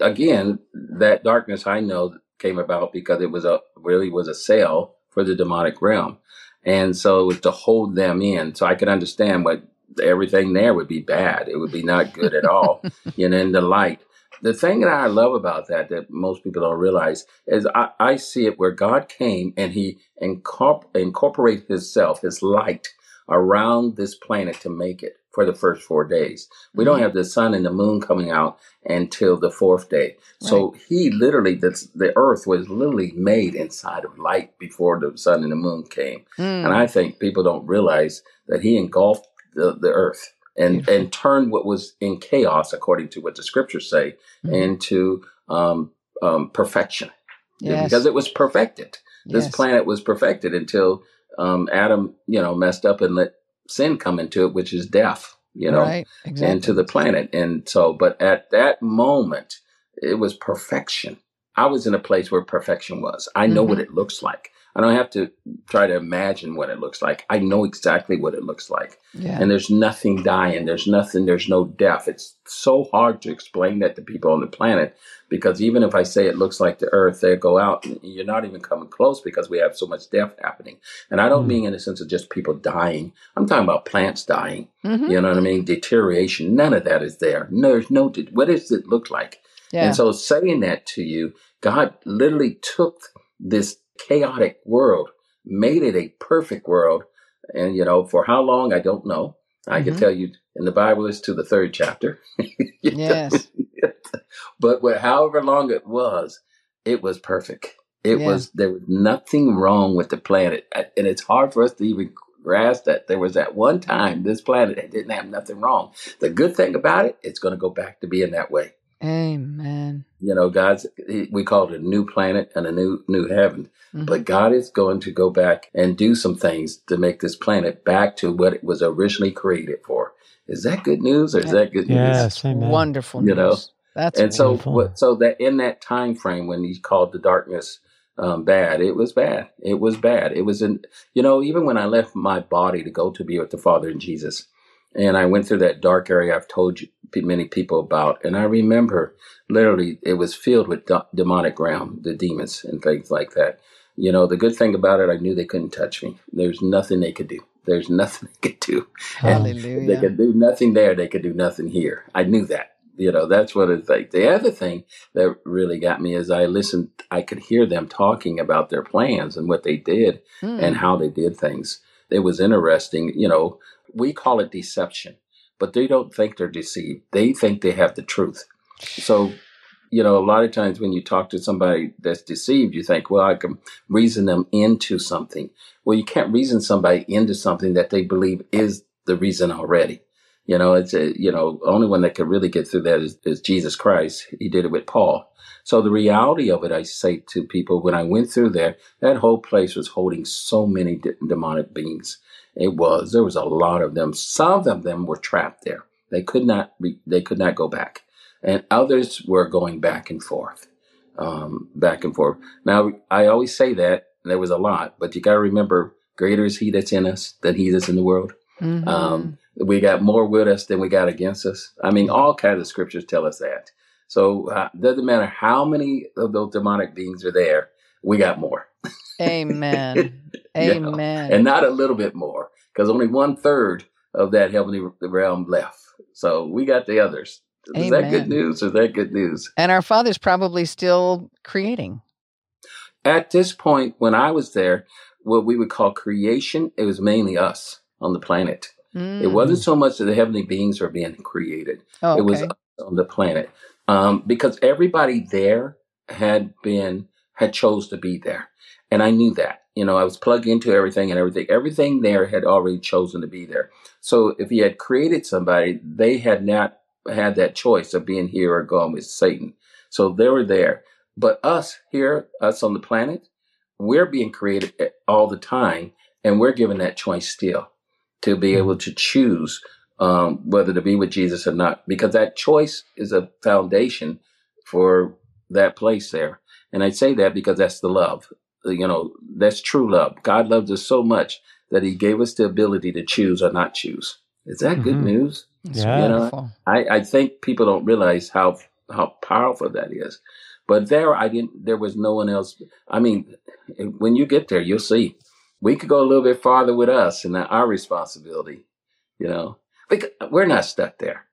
again, that darkness I know came about because it was a really was a sale for the demonic realm, and so it was to hold them in. So I could understand what everything there would be bad. It would be not good at all. you know, in the light. The thing that I love about that that most people don't realize is I, I see it where God came and He incorpor- incorporated Himself, His light, around this planet to make it for the first four days. We don't Mhm. have the sun and the moon coming out until the fourth day. So he literally, the, the earth was literally made inside of light before the sun and the moon came. Mm, And I think people don't realize that he engulfed the, the earth and, Beautiful. and turned what was in chaos, according to what the scriptures say, Mhm. into um, um, perfection. yes, Because it was perfected. This yes. planet was perfected until um, Adam, you know, messed up and let sin come into it, which is death, you know right, exactly. into the planet. And so, but at that moment, it was perfection. I was in a place where perfection was. I know what hmm it looks like. I don't have to try to imagine what it looks like. I know exactly what it looks like. Yeah. And there's nothing dying. There's nothing. There's no death. It's so hard to explain that to people on the planet because even if I say it looks like the earth, they go out and you're not even coming close because we have so much death happening. And I don't Mm. mean in the sense of just people dying. I'm talking about plants dying. hmm You know what I mean? Deterioration. None of that is there. No, there's no. What does it look like? Yeah. And so saying that to you, God literally took this chaotic world, made it a perfect world. And, you know, for how long, I don't know. I can Mhm. tell you in the Bible, it's to the third chapter. Yes. but however long it was, it was perfect. It Yeah. was, there was nothing wrong with the planet. And it's hard for us to even grasp that there was at one time this planet that didn't have nothing wrong. The good thing about it, it's going to go back to being that way. Amen. You know, God's we call it a new planet and a new new heaven. Mhm. But God is going to go back and do some things to make this planet back to what it was originally created for. Is that good news or is that good news? Yes, amen. Wonderful You know. That's And so, Wonderful. what, so that in that time frame when he called the darkness um, bad, it was bad. It was bad. It was in, you know, even when I left my body to go to be with the Father and Jesus, and I went through that dark area I've told you many people about, and I remember literally it was filled with de- demonic realm, the demons and things like that. You know, the good thing about it, I knew they couldn't touch me. There's nothing they could do. There's nothing they could do. And they could do nothing there. They could do nothing here. I knew that. You know, that's what it's like. The other thing that really got me is I listened, I could hear them talking about their plans and what they did Mm. and how they did things. It was interesting. You know, we call it deception, but they don't think they're deceived. They think they have the truth. So, you know, a lot of times when you talk to somebody that's deceived, you think, well, I can reason them into something. Well, you can't reason somebody into something that they believe is the reason already. You know, it's a, you know, only one that could really get through that is, is Jesus Christ. He did it with Paul. So the reality of it, I say to people, when I went through there, that whole place was holding so many de- demonic beings. It was. There was a lot of them. Some of them were trapped there. They could not. Re- they could not go back, and others were going back and forth, um, back and forth. Now, I always say that there was a lot, but you got to remember, greater is He that's in us than He that's in the world. Mhm. Um, we got more with us than we got against us. I mean, all kinds of scriptures tell us that. So uh, doesn't matter how many of those demonic beings are there, we got more, Amen. Amen. and not a little bit more, because only one third of that heavenly realm left. So we got the others. Is that good news? Or is that good news? and our Father's probably still creating. At this point, when I was there, what we would call creation, it was mainly us on the planet. It Mm. wasn't so much that the heavenly beings were being created. Oh, It was okay. on the planet um, because everybody there had been had chose to be there, and I knew that. You know, I was plugged into everything and everything. Everything there had already chosen to be there. So if he had created somebody, they had not had that choice of being here or going with Satan. So they were there. But us here, us on the planet, we're being created all the time, and we're given that choice still to be able to choose um, whether to be with Jesus or not, because that choice is a foundation for that place there. And I say that because that's the love. You know, that's true love. God loves us so much that He gave us the ability to choose or not choose. Is that good Mhm. news? Yeah. You know. I, I think people don't realize how how powerful that is. But there, I didn't. There was no one else. I mean, when you get there, you'll see. We could go a little bit farther with us and our responsibility. You know, because we're not stuck there.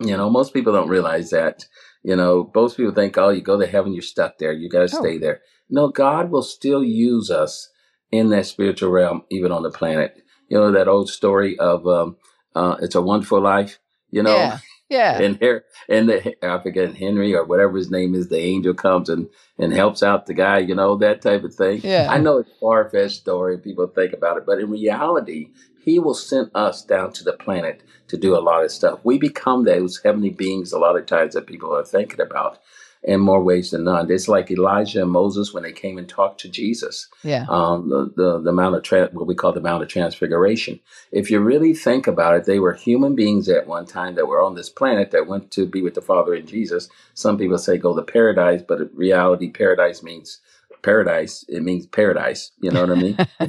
You know, most people don't realize that. You know, most people think, oh, you go to heaven, you're stuck there. You got to Oh. stay there. No, God will still use us in that spiritual realm, even on the planet. You know that old story of um, uh, "It's a Wonderful Life." You know, yeah. Yeah. and here and the I forget Henry or whatever his name is, the angel comes and and helps out the guy, you know, that type of thing. Yeah. I know it's far fetched story, people think about it, but in reality, he will send us down to the planet to do a lot of stuff. We become those heavenly beings a lot of times that people are thinking about. in more ways than none. It's like Elijah and Moses when they came and talked to Jesus. Yeah. Um, the, the, the Mount of, tra- what we call the Mount of Transfiguration. If you really think about it, they were human beings at one time that were on this planet that went to be with the Father in Jesus. Some people say go to paradise, but in reality, paradise means paradise. It means paradise. You know what I mean?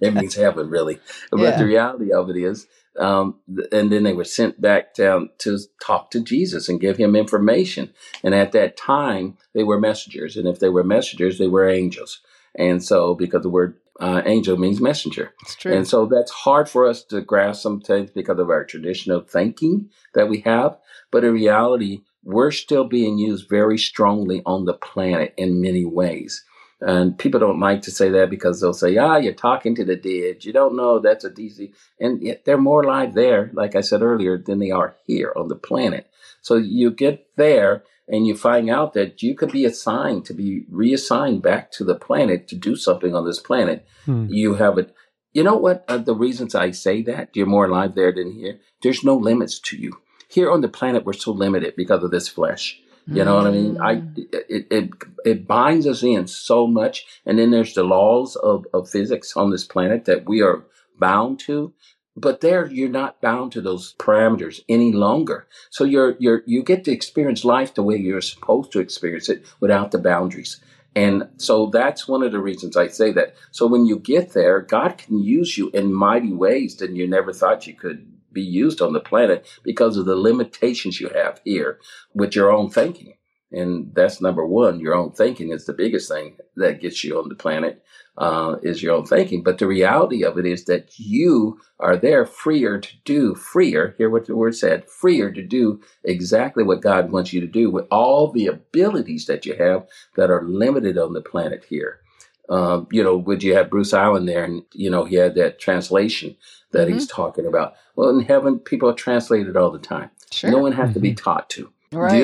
it means heaven, really. But Yeah. the reality of it is, um, and then they were sent back down to talk to Jesus and give him information. And at that time, they were messengers. And if they were messengers, they were angels. And so, because the word uh, angel means messenger. It's true. And so that's hard for us to grasp sometimes because of our traditional thinking that we have. But in reality, we're still being used very strongly on the planet in many ways. And people don't like to say that because they'll say, ah, you're talking to the dead. You don't know that's a DC. And yet they're more alive there, like I said earlier, than they are here on the planet. So you get there and you find out that you could be assigned to be reassigned back to the planet to do something on this planet. Hmm. You have it. You know what? Uh, the reasons I say that you're more alive there than here. There's no limits to you. Here on the planet, we're so limited because of this flesh. You know what I mean? I Mm. it, it it binds us in so much, and then there's the laws of, of physics on this planet that we are bound to. But there, you're not bound to those parameters any longer. So you're you're you get to experience life the way you're supposed to experience it without the boundaries. And so that's one of the reasons I say that. So when you get there, God can use you in mighty ways that you never thought you could be used on the planet because of the limitations you have here with your own thinking. And that's number one. Your own thinking is the biggest thing that gets you on the planet, uh, is your own thinking. But the reality of it is that you are there freer to do, freer, hear what the word said, freer to do exactly what God wants you to do with all the abilities that you have that are limited on the planet here. Um, you know, would you have Bruce Allen there and, you know, he had that translation that he's talking about. Well, in heaven, people are translated all the time. Sure. No one has to be taught to. Right.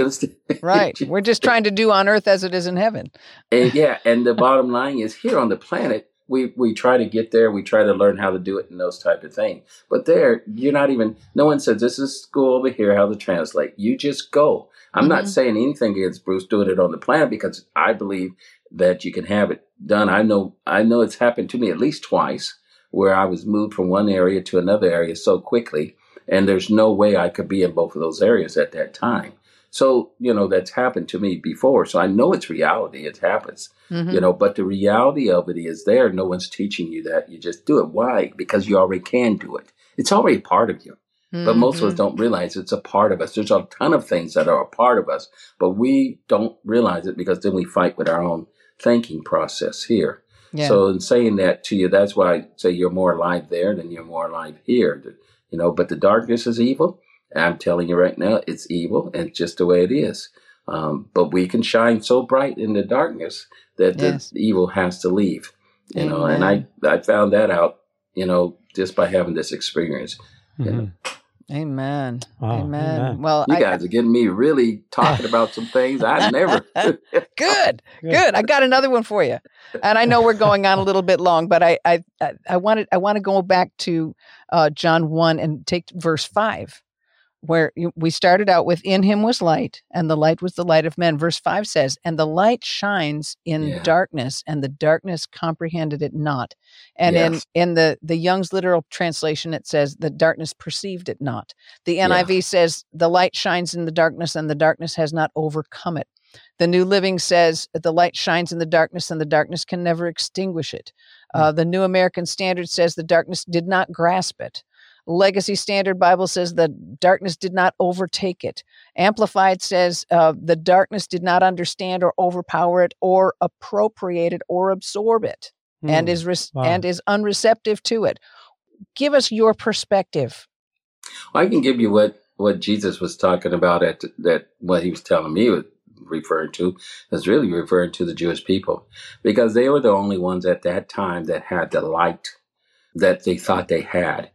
Right. We're just trying to do on earth as it is in heaven. And yeah, and the bottom line is here on the planet, we we try to get there, we try to learn how to do it and those type of things. But there, you're not even. No one says this is school over here how to translate. You just go. I'm not Mhm. saying anything against Bruce doing it on the planet because I believe that you can have it done. I know I know it's happened to me at least twice where I was moved from one area to another area so quickly, and there's no way I could be in both of those areas at that time. So, you know, that's happened to me before. So I know it's reality. It happens Mhm. you know but the reality of it is there no one's teaching you that you just do it why because you already can do it it's already part of you but most of us Mhm. don't realize it's a part of us there's a ton of things that are a part of us but we don't realize it because then we fight with our own thinking process here Yeah. so in saying that to you that's why i say you're more alive there than you're more alive here you know but the darkness is evil i'm telling you right now it's evil and it's just the way it is um, but we can shine so bright in the darkness that Yes. the evil has to leave. You know, and I I found that out. You know, just by having this experience. Mhm. Amen. Wow, Amen. amen. Well, You I, guys are getting me really talking about some things I never. good, Good. good. I got another one for you, and I know we're going on a little bit long, but I I I- I wanted I want to go back to uh, John one and take verse five, where we started out with "In Him was light, and the light was the light of men." Verse five says, "And the light shines in Yeah. darkness, and the darkness comprehended it not." And Yes. in in the the Young's literal translation, it says, "The darkness perceived it not." The Yeah. NIV says, "The light shines in the darkness, and the darkness has not overcome it." The New Living says, "The light shines in the darkness, and the darkness can never extinguish it." Uh, the New American Standard says, "The darkness did not grasp it." Legacy Standard Bible says, "The darkness did not overtake it." Amplified says, uh, "The darkness did not understand or overpower it, or appropriate it, or absorb it." and Hmm. is res- Wow. and is unreceptive to it. Give us your perspective. I can give you what what Jesus was talking about at that what he was telling me was referring to is really referring to the Jewish people because they were the only ones at that time that had the light that they thought they had.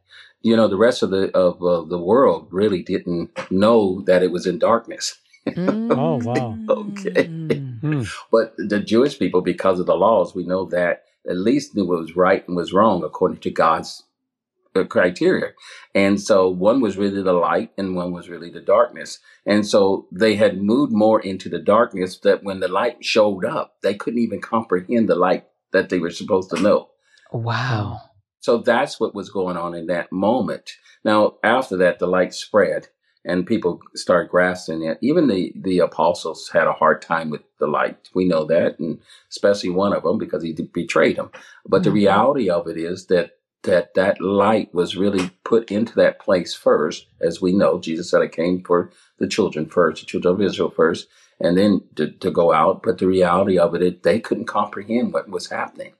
You know, the rest of the of uh, the world really didn't know that it was in darkness. Oh, wow. Okay. Mm. Hmm. But the Jewish people, because of the laws, we know that at least knew what was right and was wrong according to God's uh, criteria. And so one was really the light and one was really the darkness. And so they had moved more into the darkness that when the light showed up, they couldn't even comprehend the light that they were supposed to know. Wow. So that's what was going on in that moment. Now, after that, the light spread and people started grasping it. Even the, the apostles had a hard time with the light. We know that, and especially one of them because he betrayed him. But the Mhm. reality of it is that that that light was really put into that place first, as we know. Jesus said, "I came for the children first, the children of Israel first, and then to, to go out." But the reality of it, it, they couldn't comprehend what was happening.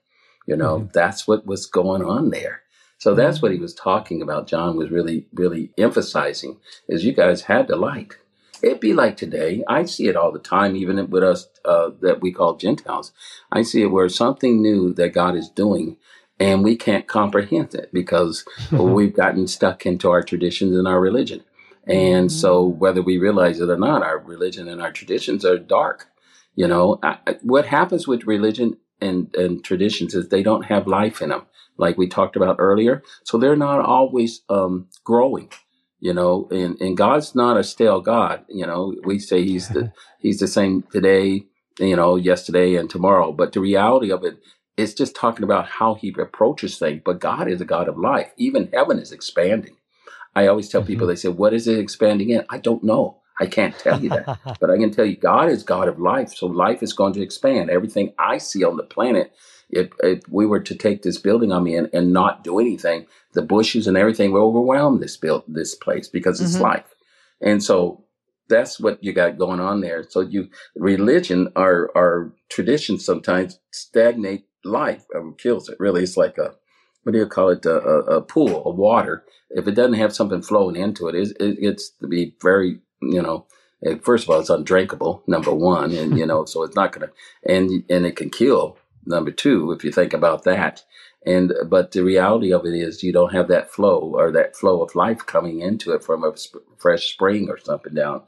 You know, mm-hmm. that's what was going on there. So that's what he mm-hmm. was talking about. John was really, really emphasizing is you guys had the light. It'd be like today. I see it all the time, even with us uh, that we call Gentiles. I see it where something new that God is doing, and we can't comprehend it because we've gotten stuck into our traditions and our religion. And so, mm-hmm. whether we realize it or not, our religion and our traditions are dark. You know, I- what happens with religion and, and traditions is they don't have life in them, like we talked about earlier. So they're not always um, growing. You know, and, and God's not a stale God. You know, we say he's the he's the same today, you know, yesterday and tomorrow. But the reality of it is just talking about how he approaches things. But God is a God of life. Even heaven is expanding. I always tell people, they say, What is it expanding in? I don't know. I can't tell you that. But I can tell you, God is God of life. So life is going to expand. Everything I see on the planet, if, if we were to take this building on me and, and not do anything, the bushes and everything will overwhelm this build this place because it's Mhm. life. And so that's what you got going on there. So you religion, our our traditions sometimes stagnate life or kills it. Really, it's like a what do you call it? A, a, a pool of water. If it doesn't have something flowing into it, it, it gets to be very you know. eh, First of all, it's undrinkable. Number one, and you know, so it's not gonna, and and it can kill. Number two, if you think about that, and but the reality of it is you don't have that flow or that flow of life coming into it from a sp- fresh spring or something down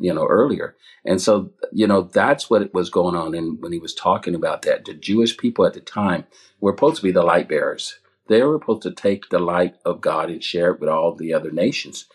you know earlier and so you know that's what it was going on and when he was talking about that the jewish people at the time were supposed to be the light bearers they were supposed to take the light of god and share it with all the other nations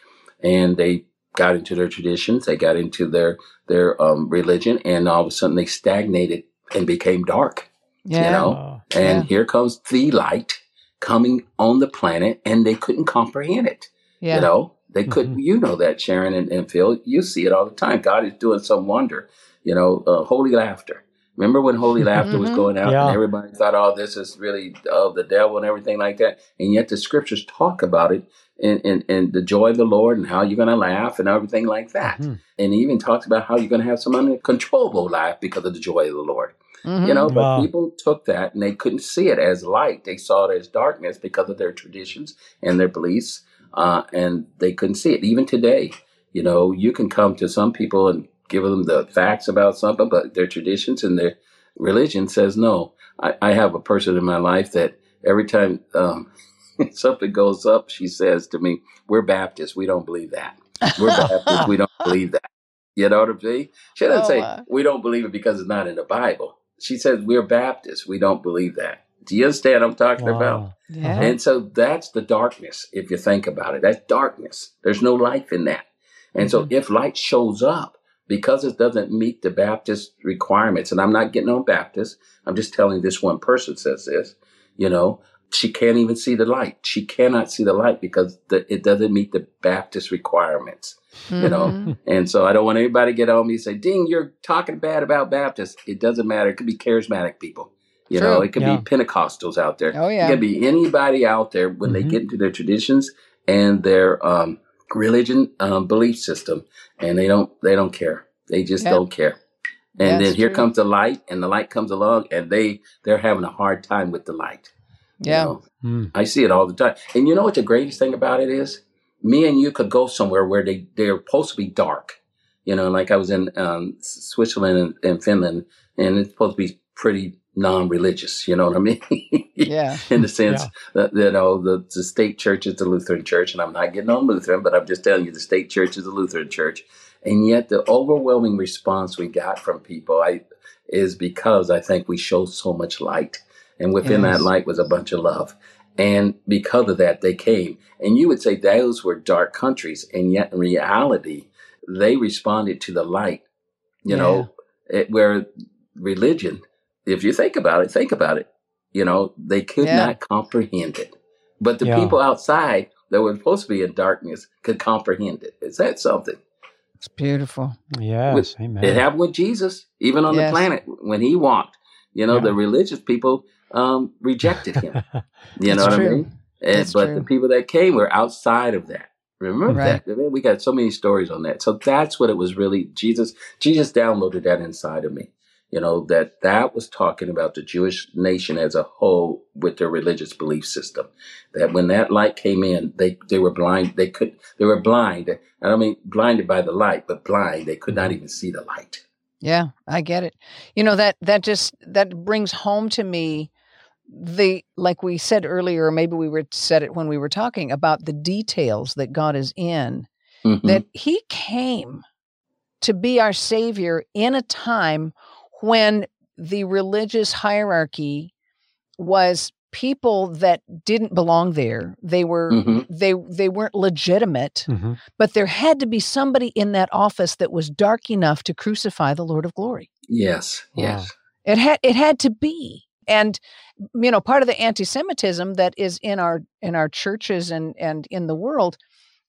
and they got into their traditions they got into their their um, religion and all of a sudden they stagnated and became dark Yeah. you know Oh, and Yeah. here comes the light coming on the planet and they couldn't comprehend it Yeah. you know, they could. Mhm. You know that Sharon and, and Phil. You see it all the time. God is doing some wonder. You know, uh, holy laughter. Remember when holy laughter was Mhm. going out Yeah. and everybody thought, "Oh, this is really of the devil" and everything like that. And yet the scriptures talk about it and and, and the joy of the Lord and how you're going to laugh and everything like that. Mhm. And he even talks about how you're going to have some uncontrollable laugh because of the joy of the Lord. Mhm. You know, but Wow. people took that and they couldn't see it as light. They saw it as darkness because of their traditions and their beliefs, uh, and they couldn't see it. Even today, you know, you can come to some people and give them the facts about something, but their traditions and their religion says no. I, I have a person in my life that every time um, something goes up, she says to me, "We're Baptists. We don't believe that. We're Baptists. we don't believe that." You know what I'm saying? She doesn't Oh, say wow. we don't believe it because it's not in the Bible. She says we're Baptists. We don't believe that. Do you understand what I'm talking about? Yeah. Uh-huh. And so that's the darkness, if you think about it. That's darkness. There's no life in that. And so mm-hmm. if light shows up, because it doesn't meet the Baptist requirements, and I'm not getting on Baptist, I'm just telling this one person says this, you know, she can't even see the light. She cannot see the light because the, it doesn't meet the Baptist requirements. you know. Mhm. And so I don't want anybody to get on me and say, Dean, you're talking bad about Baptists. It doesn't matter. It could be charismatic people. You know, it could Yeah. be Pentecostals out there. Oh, yeah, It could be anybody out there when they Mhm. get into their traditions and their um, religion um, belief system, and they don't they don't care. They just Yeah. don't care. And That's then here true. comes the light, and the light comes along, and they they're having a hard time with the light. You Yeah. know. Mm. I see it all the time. And you know what the greatest thing about it is? Me and you could go somewhere where they, they're supposed to be dark. You know, like I was in um, Switzerland and, and Finland, and it's supposed to be pretty non religious. You know what I mean? Yeah. in the sense that, you know, the, the state church is the Lutheran church, and I'm not getting on Lutheran, but I'm just telling you the state church is the Lutheran church. And yet the overwhelming response we got from people I, is because I think we show so much light. And within Yes. that light was a bunch of love. And because of that, they came. And you would say those were dark countries. And yet in reality, they responded to the light, you Yeah. know, it, where religion, if you think about it, think about it, you know, they could Yeah. not comprehend it. But the Yeah. people outside that were supposed to be in darkness could comprehend it. Is that something? It's beautiful. Yes, amen. It happened with Jesus, even on Yes. the planet when he walked. You know, Yeah. the religious people um, rejected him. You That's know what true. I mean? And, but true. the people that came were outside of that. Remember Right. that? Man, We got so many stories on that. So that's what it was really. Jesus, Jesus downloaded that inside of me. You know that that was talking about the Jewish nation as a whole with their religious belief system. That when that light came in, they they were blind. They could they were blind. I don't mean blinded by the light, but blind. They could not even see the light. Yeah, I get it. You know that that just that brings home to me the like we said earlier, or maybe we were said it when we were talking about the details that God is in. Mhm. That He came to be our Savior in a time when the religious hierarchy was people that didn't belong there. They were Mhm. they they weren't legitimate, Mhm. but there had to be somebody in that office that was dark enough to crucify the Lord of glory. Yes, Wow. yes, It had it had to be. And you know, part of the anti-Semitism that is in our in our churches and and in the world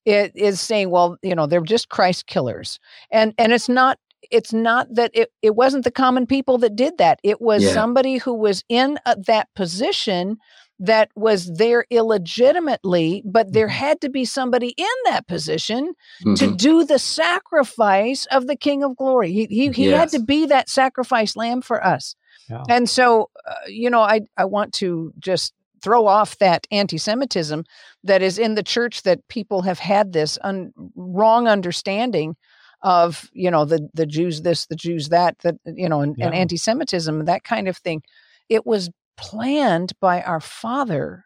it is saying, well, you know, they're just Christ killers. And and it's not it's not that it, it wasn't the common people that did that. It was Yeah. somebody who was in uh that position that was there illegitimately, but there Mhm. had to be somebody in that position to Mhm. do the sacrifice of the King of Glory. He he, he had to be that sacrifice lamb for us. Yeah. And so, uh, you know, I I want to just throw off that anti-Semitism that is in the church that people have had this un- wrong understanding of, you know, the the Jews this, the Jews that, that you know, and, and anti-Semitism, that kind of thing. It was planned by our Father.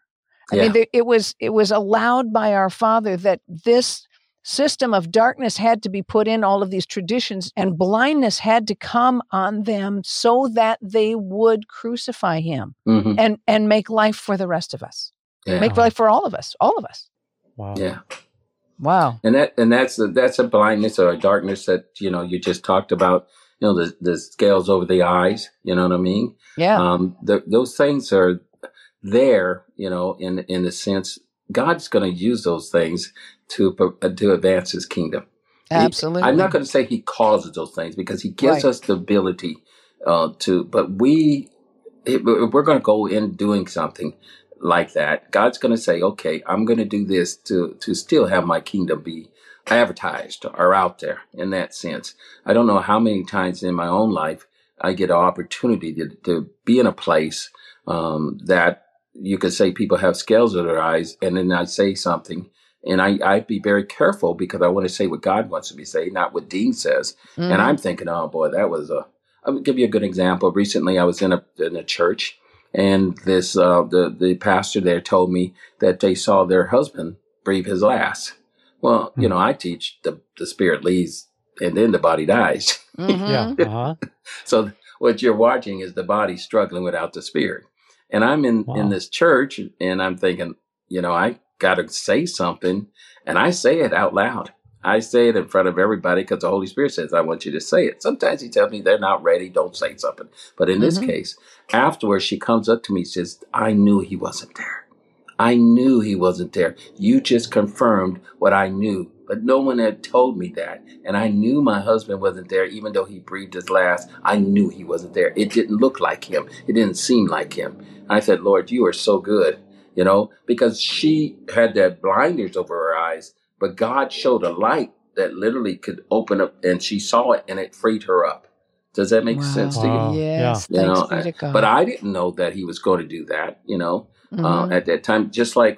I Yeah. mean, there- it was it was allowed by our Father that this system of darkness had to be put in all of these traditions and blindness had to come on them so that they would crucify him Mhm. and and make life for the rest of us Yeah. make life for all of us all of us Wow. yeah. Wow. And that and that's a, that's a blindness or a darkness that you know you just talked about you know the the scales over the eyes you know what i mean? Yeah. Um the, those things are there you know in in the sense god's going to use those things to to advance his kingdom. He- absolutely i'm not going to say he causes those things because he gives Right. us the ability uh to but we if we're going to go in doing something like that god's going to say okay i'm going to do this to to still have my kingdom be advertised or out there in that sense i don't know how many times in my own life i get an opportunity to, to be in a place um, that you could say people have scales in their eyes and then i say something and I, I'd be very careful because I want to say what God wants me to say, not what Dean says. Mhm. And I'm thinking, oh boy, that was a. I'll give you a good example. Recently, I was in a in a church, and this uh, the the pastor there told me that they saw their husband breathe his last. Well, you Hmm. know, I teach the the spirit leaves, and then the body dies. Mhm. Yeah. Uh-huh. So what you're watching is the body struggling without the spirit. And I'm in Wow. in this church, and I'm thinking, you know, I got to say something, and I say it out loud. I say it in front of everybody because the Holy Spirit says I want you to say it. Sometimes He tells me they're not ready, don't say something. But in this Mhm. case, afterwards, she comes up to me and says, "I knew He wasn't there. I knew He wasn't there. You just confirmed what I knew." But no one had told me that. And I knew my husband wasn't there, even though he breathed his last. I knew he wasn't there. It didn't look like him. It didn't seem like him. I said, Lord, you are so good, you know, because she had that blinders over her eyes, but God showed a light that literally could open up and she saw it and it freed her up. Does that make sense to you? Wow. yes You thanks know, be to God. But I didn't know that he was going to do that, you know, uh, Mhm. at that time, just like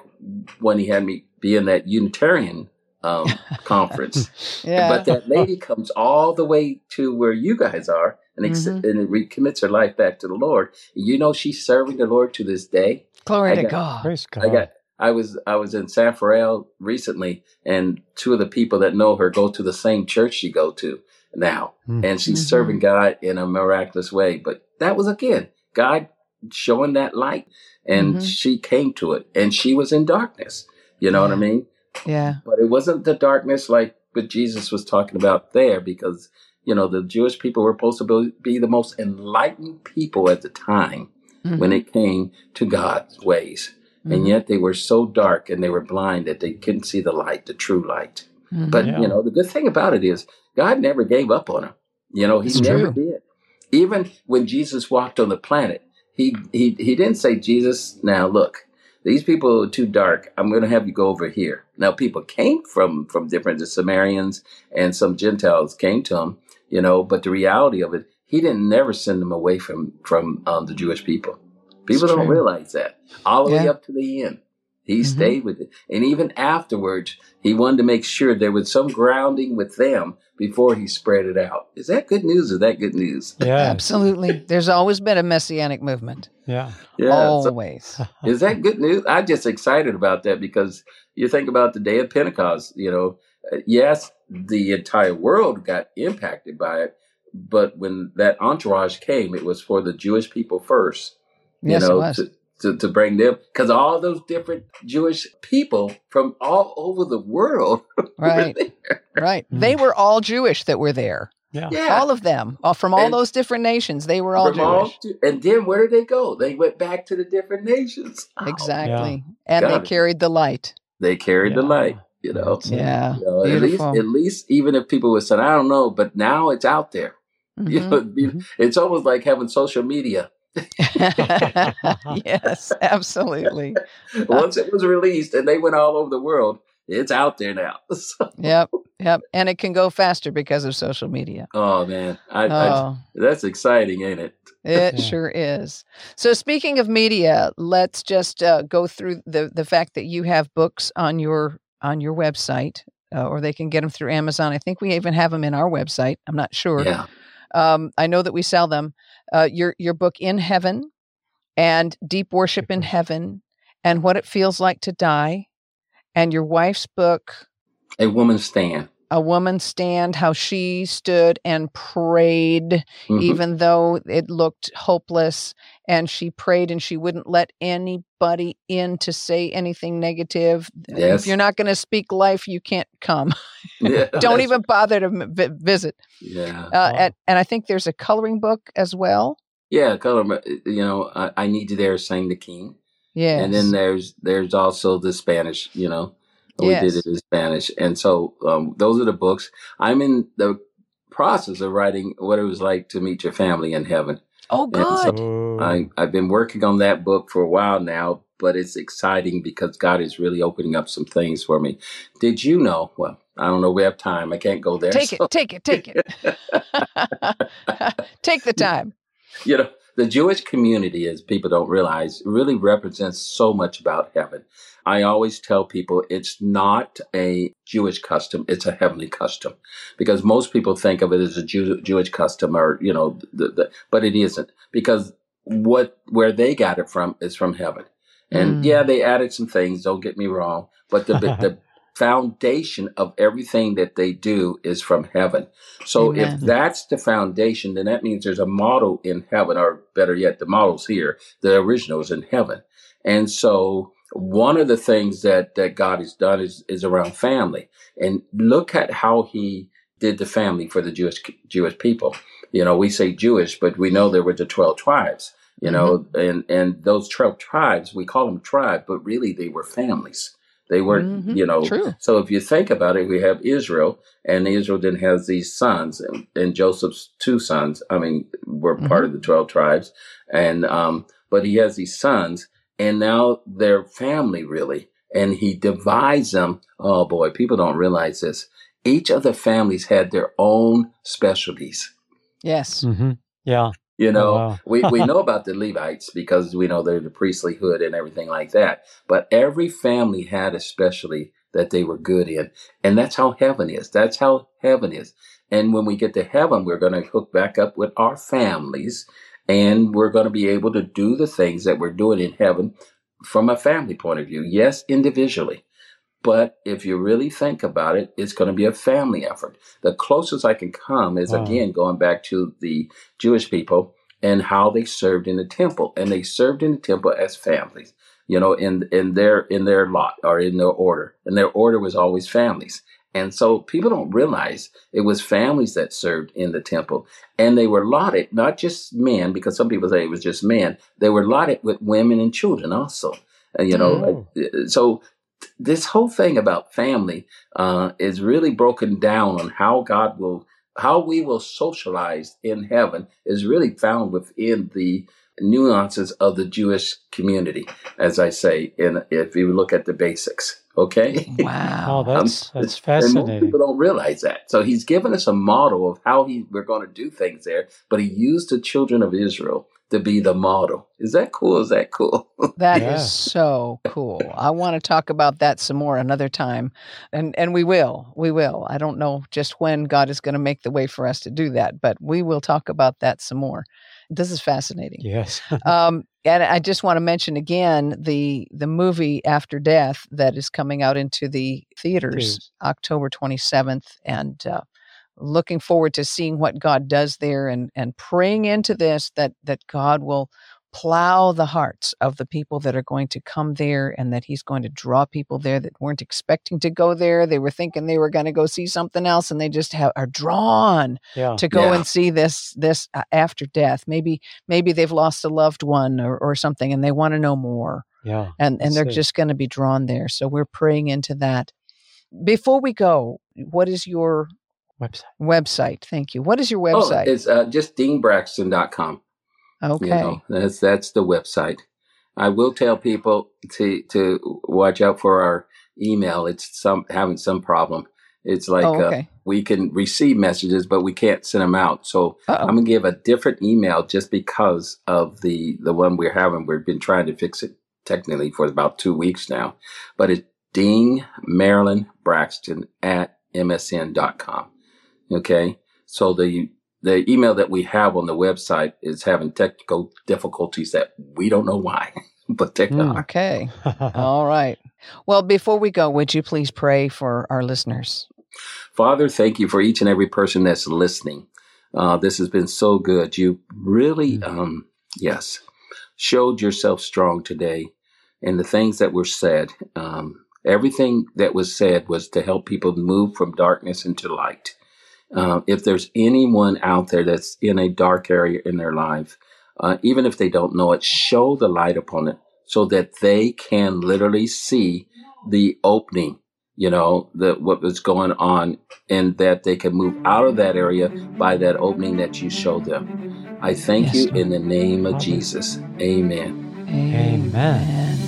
when he had me be in that Unitarian um, conference. yeah But that lady comes all the way to where you guys are and, ex- Mhm. and re- commits her life back to the Lord. You know, she's serving the Lord to this day. glory I to got- God Praise God. I got. I was I was in San Rafael recently, and two of the people that know her go to the same church she go to now, Hmm. and she's Mhm. serving God in a miraculous way. But that was again God showing that light. And Mhm. she came to it and she was in darkness. You know what I mean? Yeah. But it wasn't the darkness like what Jesus was talking about there because, you know, the Jewish people were supposed to be, be the most enlightened people at the time when Mhm. it came to God's ways. And Mhm. yet they were so dark and they were blind that they couldn't see the light, the true light. But Yeah. you know, the good thing about it is God never gave up on him. You know, He It's never true. did. Even when Jesus walked on the planet, He He He didn't say, "Jesus, now look, these people are too dark. I'm going to have you go over here." Now, people came from from different the Samaritans and some Gentiles came to Him. You know, but the reality of it, He didn't never send them away from from um, the Jewish people. People It's don't true. realize that all the way up to the end. He Mhm. stayed with it. And even afterwards, he wanted to make sure there was some grounding with them before he spread it out. Is that good news or is that good news? Yeah. Absolutely. There's always been a messianic movement. Yeah. Yeah. so always. is that good news? I'm just excited about that because you think about the day of Pentecost, you know, uh, yes, the entire world got impacted by it, but when that entourage came, it was for the Jewish people first. Yes, you know, it was. To, to, to bring them, because all those different Jewish people from all over the world were Right. there. Right. Mm. They were all Jewish that were there. Yeah. Yeah. All of them. All, from all And- those different nations. They were all From all Jewish. and then where did they go? They went back to the different nations. Oh, Exactly. And Got they it. carried the light. They carried the light, you know. That's. Yeah. You know, at least, at least, even if people would say, "I don't know," but now it's out there. You Mhm. know, be- Mhm. it's almost like having social media. yes, absolutely. Once it was released and they went all over the world, it's out there now. So- Yep. Yep. And it can go faster because of social media. oh man, I, I, Oh, that's exciting, ain't it? it Yeah. sure is. So, speaking of media, let's just uh, go through the the fact that you have books on your on your website, uh, or they can get them through Amazon. I think we even have them in our website. I'm not sure. Yeah, Um, I know that we sell them. Uh, your your book in heaven, and deep worship in heaven, and what it feels like to die, and your wife's book, a woman stand. A woman stand, how she stood and prayed, Mhm. even though it looked hopeless, and she prayed and she wouldn't let anybody in to say anything negative. Yes. If you're not going to speak life, you can't come. Yeah, Don't even bother to visit. Yeah, Uh, Wow. and, and I think there's a coloring book as well. yeah. Color. You know, I, I need you there, sang the king. Yeah. And then there's there's also the Spanish, you know. We did it in Spanish. And so um, those are the books. I'm in the process of writing what it was like to meet your family in heaven. oh, and so- good. I, I've been working on that book for a while now, but it's exciting because God is really opening up some things for me. Did you know? Well, I don't know. We have time. I can't go there. take so- it, take it, take it. take the time. you know, the Jewish community, as people don't realize, really represents so much about heaven. I always tell people it's not a Jewish custom, it's a heavenly custom. Because most people think of it as a Jew, Jewish custom or, you know, the, the, but it isn't. Because what where they got it from is from heaven. And Mm. yeah, they added some things, don't get me wrong, but the the foundation of everything that they do is from heaven. So Amen. if that's the foundation, then that means there's a model in heaven, or better yet, the model's here. The original is in heaven. And so one of the things that, that God has done is, is around family. And look at how he did the family for the Jewish Jewish people. You know, we say Jewish, but we know there were the 12 tribes, you know, and, and those 12 tribes, we call them tribe, but really they were families. They weren't, Mhm. you know, True. so if you think about it, we have Israel, and Israel then has these sons, and, and Joseph's two sons. I mean, were part of the twelve tribes, and um, but he has these sons, and now they're family really, and he divides them. Oh boy, people don't realize this. Each of the families had their own specialties. Yes. hmm Yeah. You know, Oh, wow. we, we know about the Levites because we know they're the priestly hood and everything like that. But every family had a specialty that they were good in. And that's how heaven is. That's how heaven is. And when we get to heaven, we're going to hook back up with our families and we're going to be able to do the things that we're doing in heaven from a family point of view. Yes, individually. But if you really think about it, it's going to be a family effort. The closest I can come is Wow. again going back to the Jewish people and how they served in the temple. And they served in the temple as families, you know, in, in their, in their lot or in their order. And their order was always families. And so people don't realize it was families that served in the temple. And they were lotted, not just men, because some people say it was just men. They were lotted with women and children also. And, you know, Oh. so this whole thing about family uh, is really broken down on how God will, how we will socialize in heaven is really found within the nuances of the Jewish community, as I say, in if you look at the basics. Okay. Wow. Oh, that's that's And most fascinating. people don't realize that. So he's given us a model of how he we're going to do things there, but he used the children of Israel to be the model. Is that cool? Is that cool? That is Yeah. so cool. I want to talk about that some more another time. And and we will. We will. I don't know just when God is going to make the way for us to do that, but we will talk about that some more. This is fascinating. Yes. Um, and I just want to mention again the the movie After Death that is coming out into the theaters Theaters. October 27th, and uh, looking forward to seeing what God does there, and and praying into this that that God will plow the hearts of the people that are going to come there, and that He's going to draw people there that weren't expecting to go there. They were thinking they were going to go see something else, and they just have, are drawn Yeah. to go Yeah. and see this this uh, after death. Maybe maybe they've lost a loved one or, or something, and they want to know more, Yeah. and and they're it. just going to be drawn there. So we're praying into that. Before we go, what is your Website. website? Thank you. What is your Oh, website? it's uh, just deanbraxton.com. okay. You know, that's that's the website. I will tell people to to watch out for our email. It's some having some problem. It's like oh, uh, we can receive messages, but we can't send them out. So Uh-oh. I'm gonna give a different email just because of the the one we're having. We've been trying to fix it technically for about two weeks now, but it's Dean Marilyn Braxton at msn.com. Okay, so the the email that we have on the website is having technical difficulties that we don't know why, but they Hmm. are. okay. All right. Well, before we go, would you please pray for our listeners? Father, thank you for each and every person that's listening. Uh, this has been so good. You really, Mm. um, yes, showed yourself strong today, and the things that were said. Um, everything that was said was to help people move from darkness into light. Uh, if there's anyone out there that's in a dark area in their life, uh, even if they don't know it, show the light upon it so that they can literally see the opening you know, the, what was going on and that they can move out of that area by that opening that you showed them. I thank Yes, you Lord. in the name of Father. Jesus. Amen. Amen.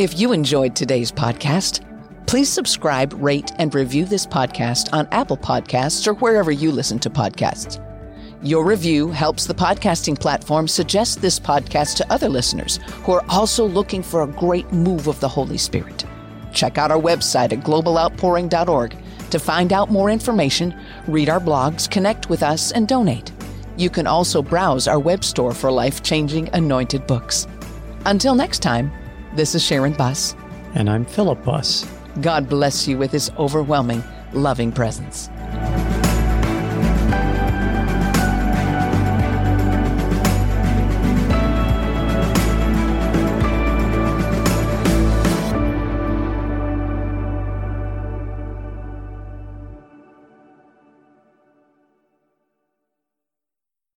If you enjoyed today's podcast, please subscribe, rate, and review this podcast on Apple Podcasts or wherever you listen to podcasts. Your review helps the podcasting platform suggest this podcast to other listeners who are also looking for a great move of the Holy Spirit. Check out our website at globaloutpouring.org to find out more information, read our blogs, connect with us, and donate. You can also browse our web store for life changing anointed books. Until next time, this is Sharon Buss. And I'm Philip Buss. God bless you with his overwhelming, loving presence.